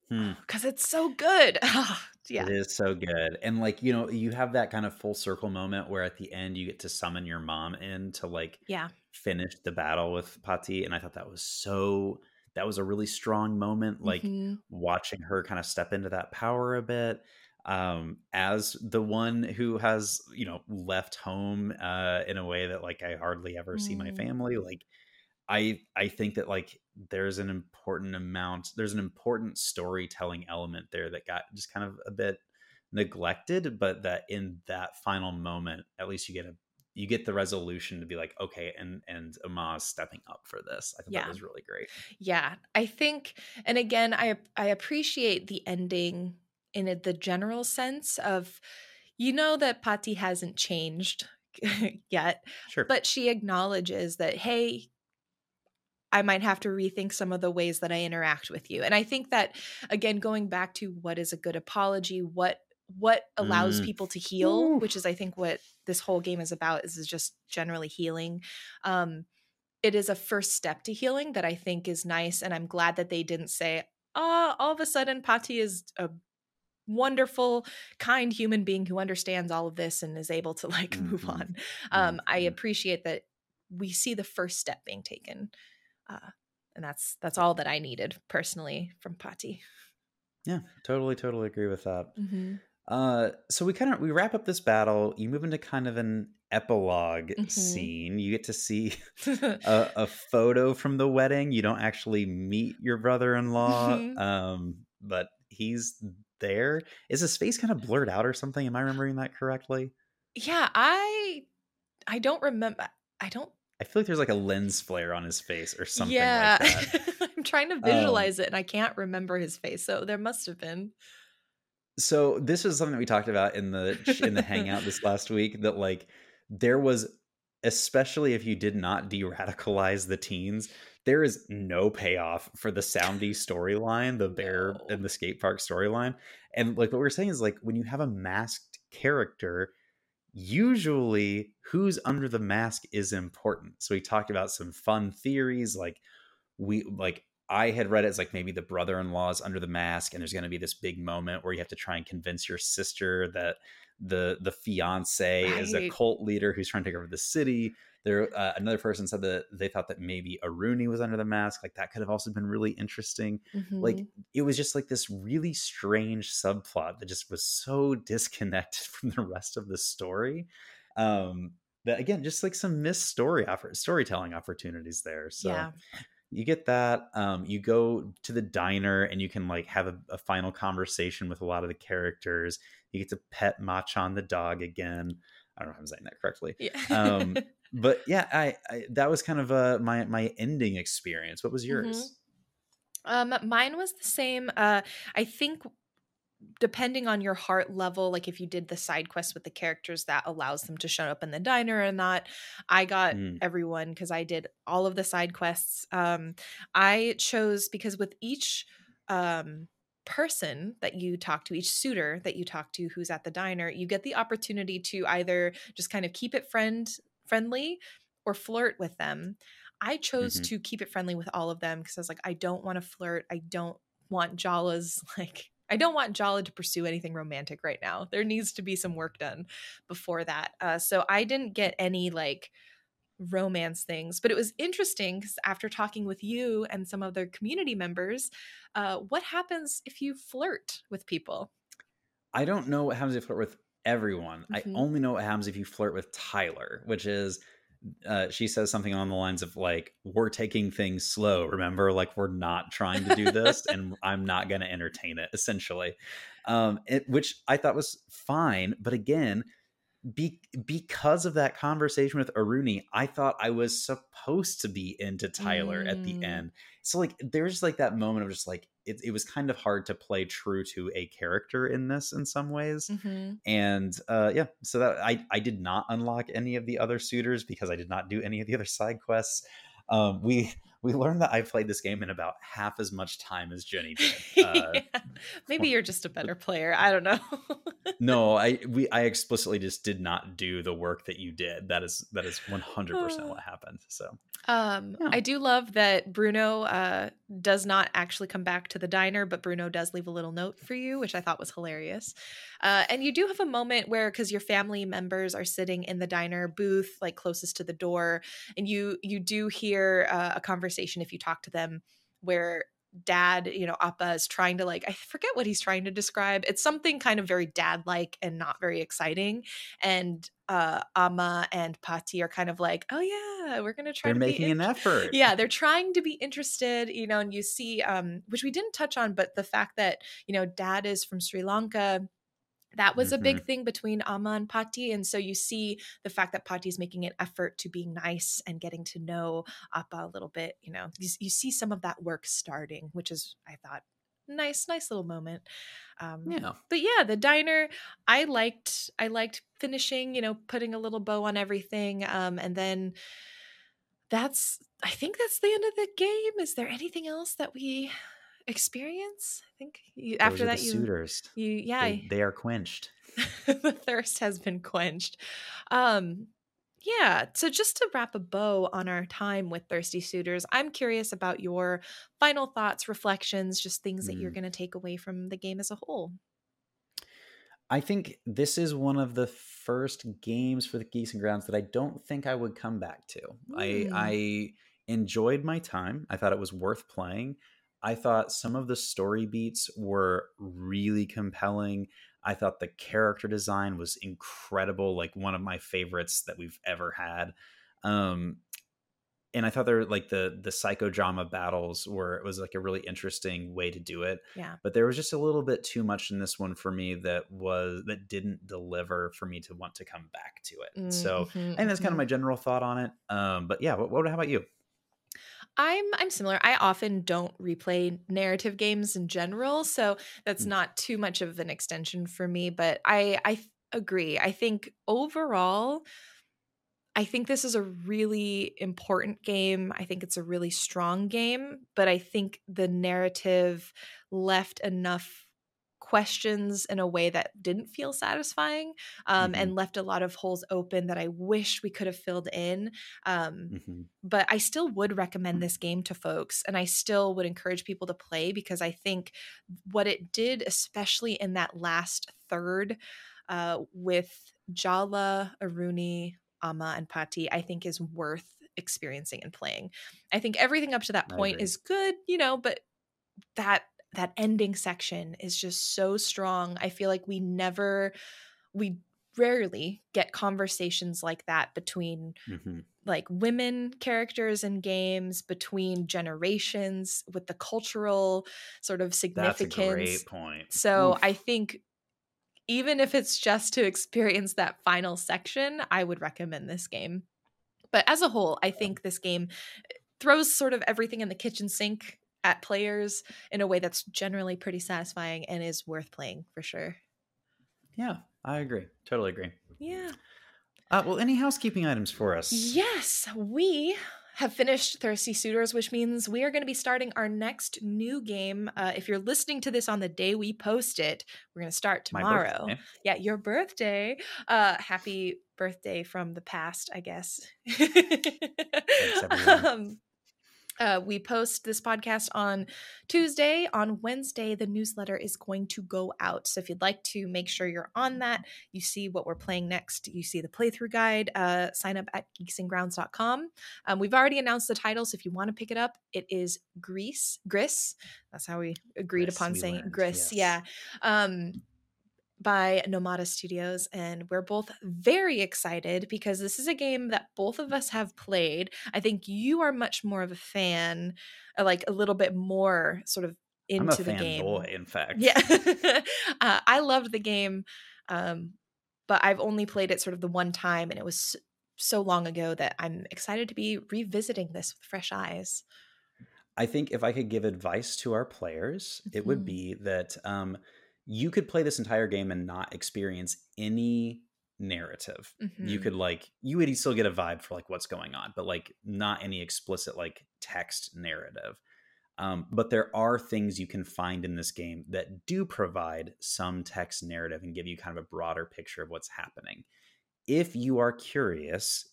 Because hmm. it's so good. yeah. It is so good. And like, you know, you have that kind of full circle moment where at the end you get to summon your mom in to like yeah finish the battle with Pati. And I thought that was so that was a really strong moment, like mm-hmm. watching her kind of step into that power a bit um, as the one who has you know left home uh, in a way that like I hardly ever mm. see my mm. family. Like I I think that like there's an important amount there's an important storytelling element there that got just kind of a bit neglected, but that in that final moment, at least you get a you get the resolution to be like okay and and Amma's stepping up for this i think yeah. that was really great yeah i think and again i i appreciate the ending in a, the general sense of you know that Pati hasn't changed yet, sure. but she acknowledges that hey, I might have to rethink some of the ways that I interact with you. And I think that again going back to what is a good apology, what what allows mm. people to heal, Ooh. which is I think what this whole game is about is, is just generally healing. Um it is a first step to healing that I think is nice and I'm glad that they didn't say, "Oh, all of a sudden Pati is a wonderful kind human being who understands all of this and is able to like mm-hmm. move on um mm-hmm. i appreciate that we see the first step being taken uh and that's that's all that i needed personally from Pati yeah totally totally agree with that mm-hmm. Uh so we kind of we wrap up this battle you move into kind of an epilogue mm-hmm. scene you get to see a, a, photo from the wedding you don't actually meet your brother-in-law mm-hmm. um but he's there. Is his face kind of blurred out or something? Am I remembering that correctly? Yeah, I I don't remember. I don't. I feel like there's like a lens flare on his face or something. Yeah, like I'm trying to um visualize um, it and I can't remember his face. So there must have been. So this is something that we talked about in the in the hangout this last week. That like there was, especially if you did not de-radicalize the teens, there is no payoff for the soundy storyline, the bear no. and the skate park storyline. And like what we're saying is like when you have a masked character, usually who's under the mask is important. So we talked about some fun theories like we like I had read it as like maybe the brother-in-law is under the mask and there's going to be this big moment where you have to try and convince your sister that the the fiance right. is a cult leader who's trying to take over the city there, uh, another person said that they thought that maybe Aruni was under the mask. Like that could have also been really interesting. Mm-hmm. Like it was just like this really strange subplot that just was so disconnected from the rest of the story. Um, that again, just like some missed story offer storytelling opportunities there. So. Yeah you get that um, you go to the diner and you can like have a, a, final conversation with a lot of the characters you get to pet machan the dog again i don't know if i'm saying that correctly yeah. um, but yeah, I, I, that was kind of uh, my my ending experience. What was mm-hmm. yours? Mm-hmm. Um, mine was the same. Uh, I think depending on your heart level, like if you did the side quest with the characters, that allows them to show up in the diner or not. I got mm. everyone because I did all of the side quests. Um, I chose because with each um person that you talk to, each suitor that you talk to who's at the diner, you get the opportunity to either just kind of keep it friend friendly or flirt with them. I chose mm-hmm. to keep it friendly with all of them because I was like, I don't want to flirt. I don't want Jala's like I don't want Jala to pursue anything romantic right now. There needs to be some work done before that. Uh, so I didn't get any like romance things. But it was interesting because after talking with you and some other community members, uh, what happens if you flirt with people? I don't know what happens if you flirt with everyone. Mm-hmm. I only know what happens if you flirt with Tyler, which is uh, she says something on the lines of like, "We're taking things slow. Remember, like we're not trying to do this, and I'm not going to entertain it." Essentially, um, it, which I thought was fine. But again, be, because of that conversation with Aruni, I thought I was supposed to be into Tyler mm. at the mm. end. So like, there's like that moment of just like, it, it was kind of hard to play true to a character in this in some ways. Mm-hmm. And uh, yeah, so that I, I did not unlock any of the other suitors because I did not do any of the other side quests. Um, we we learned that I played this game in about half as much time as Jenny did. Uh, yeah. Maybe you're just a better player. I don't know. no, I we I explicitly just did not do the work that you did. That is that is 100% what happened. So um, yeah. I do love that Bruno uh, does not actually come back to the diner, but Bruno does leave a little note for you, which I thought was hilarious. Uh, and you do have a moment where, because your family members are sitting in the diner booth, like closest to the door, and you you do hear uh, a conversation if you talk to them where dad, you know, Appa is trying to like, I forget what he's trying to describe. It's something kind of very dad like and not very exciting. And uh Amma and Pati are kind of like, oh yeah, we're gonna try they're making an effort. Yeah, they're trying to be interested, you know, and you see um, which we didn't touch on, but the fact that, you know, dad is from Sri Lanka that was mm-hmm. a big mm-hmm. thing between Amma and Pati. And so you see the fact that Pati is making an effort to be nice and getting to know Appa a little bit. You know, you, you see some of that work starting, which is, I thought, nice, nice little moment. Um, yeah. But yeah, the diner, I liked, I liked finishing, you know, putting a little bow on everything. Um, and then that's, I think that's the end of the game. Is there anything else that we experience. I think you, after that, you suitors. You yeah, they, they are quenched. the thirst has been quenched. Um, yeah. So just to wrap a bow on our time with thirsty suitors, I'm curious about your final thoughts, reflections, just things mm. that you're mm. going to take away from the game as a whole. I think this is one of the first games for the Geeks and Grounds that I don't think I would come back to. Mm. I I enjoyed my time. I thought it was worth playing. I thought some of the story beats were really compelling. I thought the character design was incredible, like one of my favorites that we've ever had. Um, and I thought there like the the psychodrama battles were it was like a really interesting way to do it. Yeah. But there was just a little bit too much in this one for me that was that didn't deliver for me to want to come back to it. Mm-hmm, so I think that's kind of mm-hmm. my general thought on it. Um, but yeah, what, what how about you? I'm I'm similar. I often don't replay narrative games in general, so that's mm. not too much of an extension for me, but I I agree. I think overall I think this is a really important game. I think it's a really strong game, but I think the narrative left enough questions in a way that didn't feel satisfying um, mm-hmm. and left a lot of holes open that I wish we could have filled in. Um, mm-hmm. But I still would recommend this game to folks, and I still would encourage people to play because I think what it did, especially in that last third uh, with Jala, Aruni, Amma, and Pati, I think is worth experiencing and playing. I think everything up to that point is good, you know, but that that ending section is just so strong. I feel like we never we rarely get conversations like that between mm-hmm. like women characters in games between generations with the cultural sort of significance That's a great point so Oof. i think even if it's just to experience that final section i would recommend this game but as a whole i think this game throws sort of everything in the kitchen sink at players in a way that's generally pretty satisfying and is worth playing for sure. Yeah, I agree. Totally agree. Yeah. Uh, well, any housekeeping items for us? Yes, we have finished Thirsty Suitors, which means we are going to be starting our next new game. Uh, if you're listening to this on the day we post it, we're going to start tomorrow. Yeah, your birthday. Uh, happy birthday from the past, I guess. Thanks, everyone. um, Uh, we post this podcast on Tuesday. On Wednesday, the newsletter is going to go out. So if you'd like to make sure you're on that, you see what we're playing next, you see the playthrough guide, uh, sign up at geeksandgrounds.com. Um, we've already announced the title, so if you want to pick it up, it is Grease, Gris. That's how we agreed Gris, upon we saying learned, Gris. yes. Yeah. Um, by Nomada Studios, and we're both very excited because this is a game that both of us have played. I think you are much more of a fan, uh, like a little bit more sort of into the game. Boy, in fact. Yeah, uh, I loved the game, um, but I've only played it sort of the one time, and it was so long ago that I'm excited to be revisiting this with fresh eyes. I think if I could give advice to our players, it would Mhm. be that um, you could play this entire game and not experience any narrative. You Mhm. could like you would still get a vibe for like what's going on, but like not any explicit like text narrative. Um, but there are things you can find in this game that do provide some text narrative and give you kind of a broader picture of what's happening. If you are curious,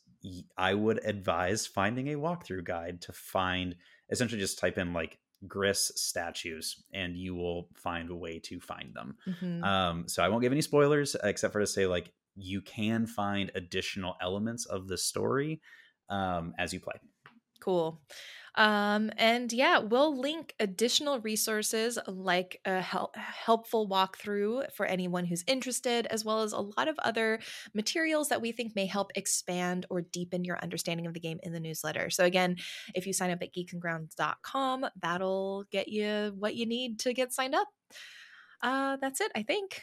I would advise finding a walkthrough guide to find essentially just type in like Gris statues and you will find a way to find them. Mhm. Um, so I won't give any spoilers except for to say like you can find additional elements of the story um, as you play. Cool. Um, and yeah, we'll link additional resources like a hel- helpful walkthrough for anyone who's interested, as well as a lot of other materials that we think may help expand or deepen your understanding of the game in the newsletter. So, again, if you sign up at geeksandgrounds.com, that'll get you what you need to get signed up. Uh, that's it, I think.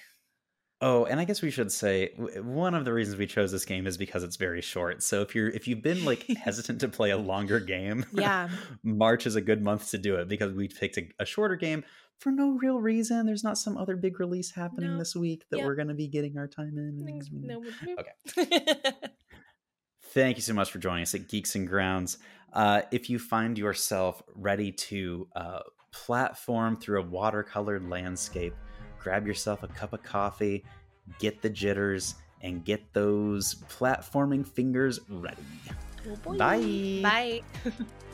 Oh, and I guess we should say one of the reasons we chose this game is because it's very short. So if you're if you've been like hesitant to play a longer game, Yeah. March is a good month to do it because we picked a, a shorter game for no real reason. There's not some other big release happening No. this week that Yep. we're going to be getting our time in. No- Okay. Thank you so much for joining us at Geeks and Grounds. Uh, if you find yourself ready to uh, platform through a watercolored landscape, grab yourself a cup of coffee, get the jitters, and get those platforming fingers ready. Oh. Bye. Bye.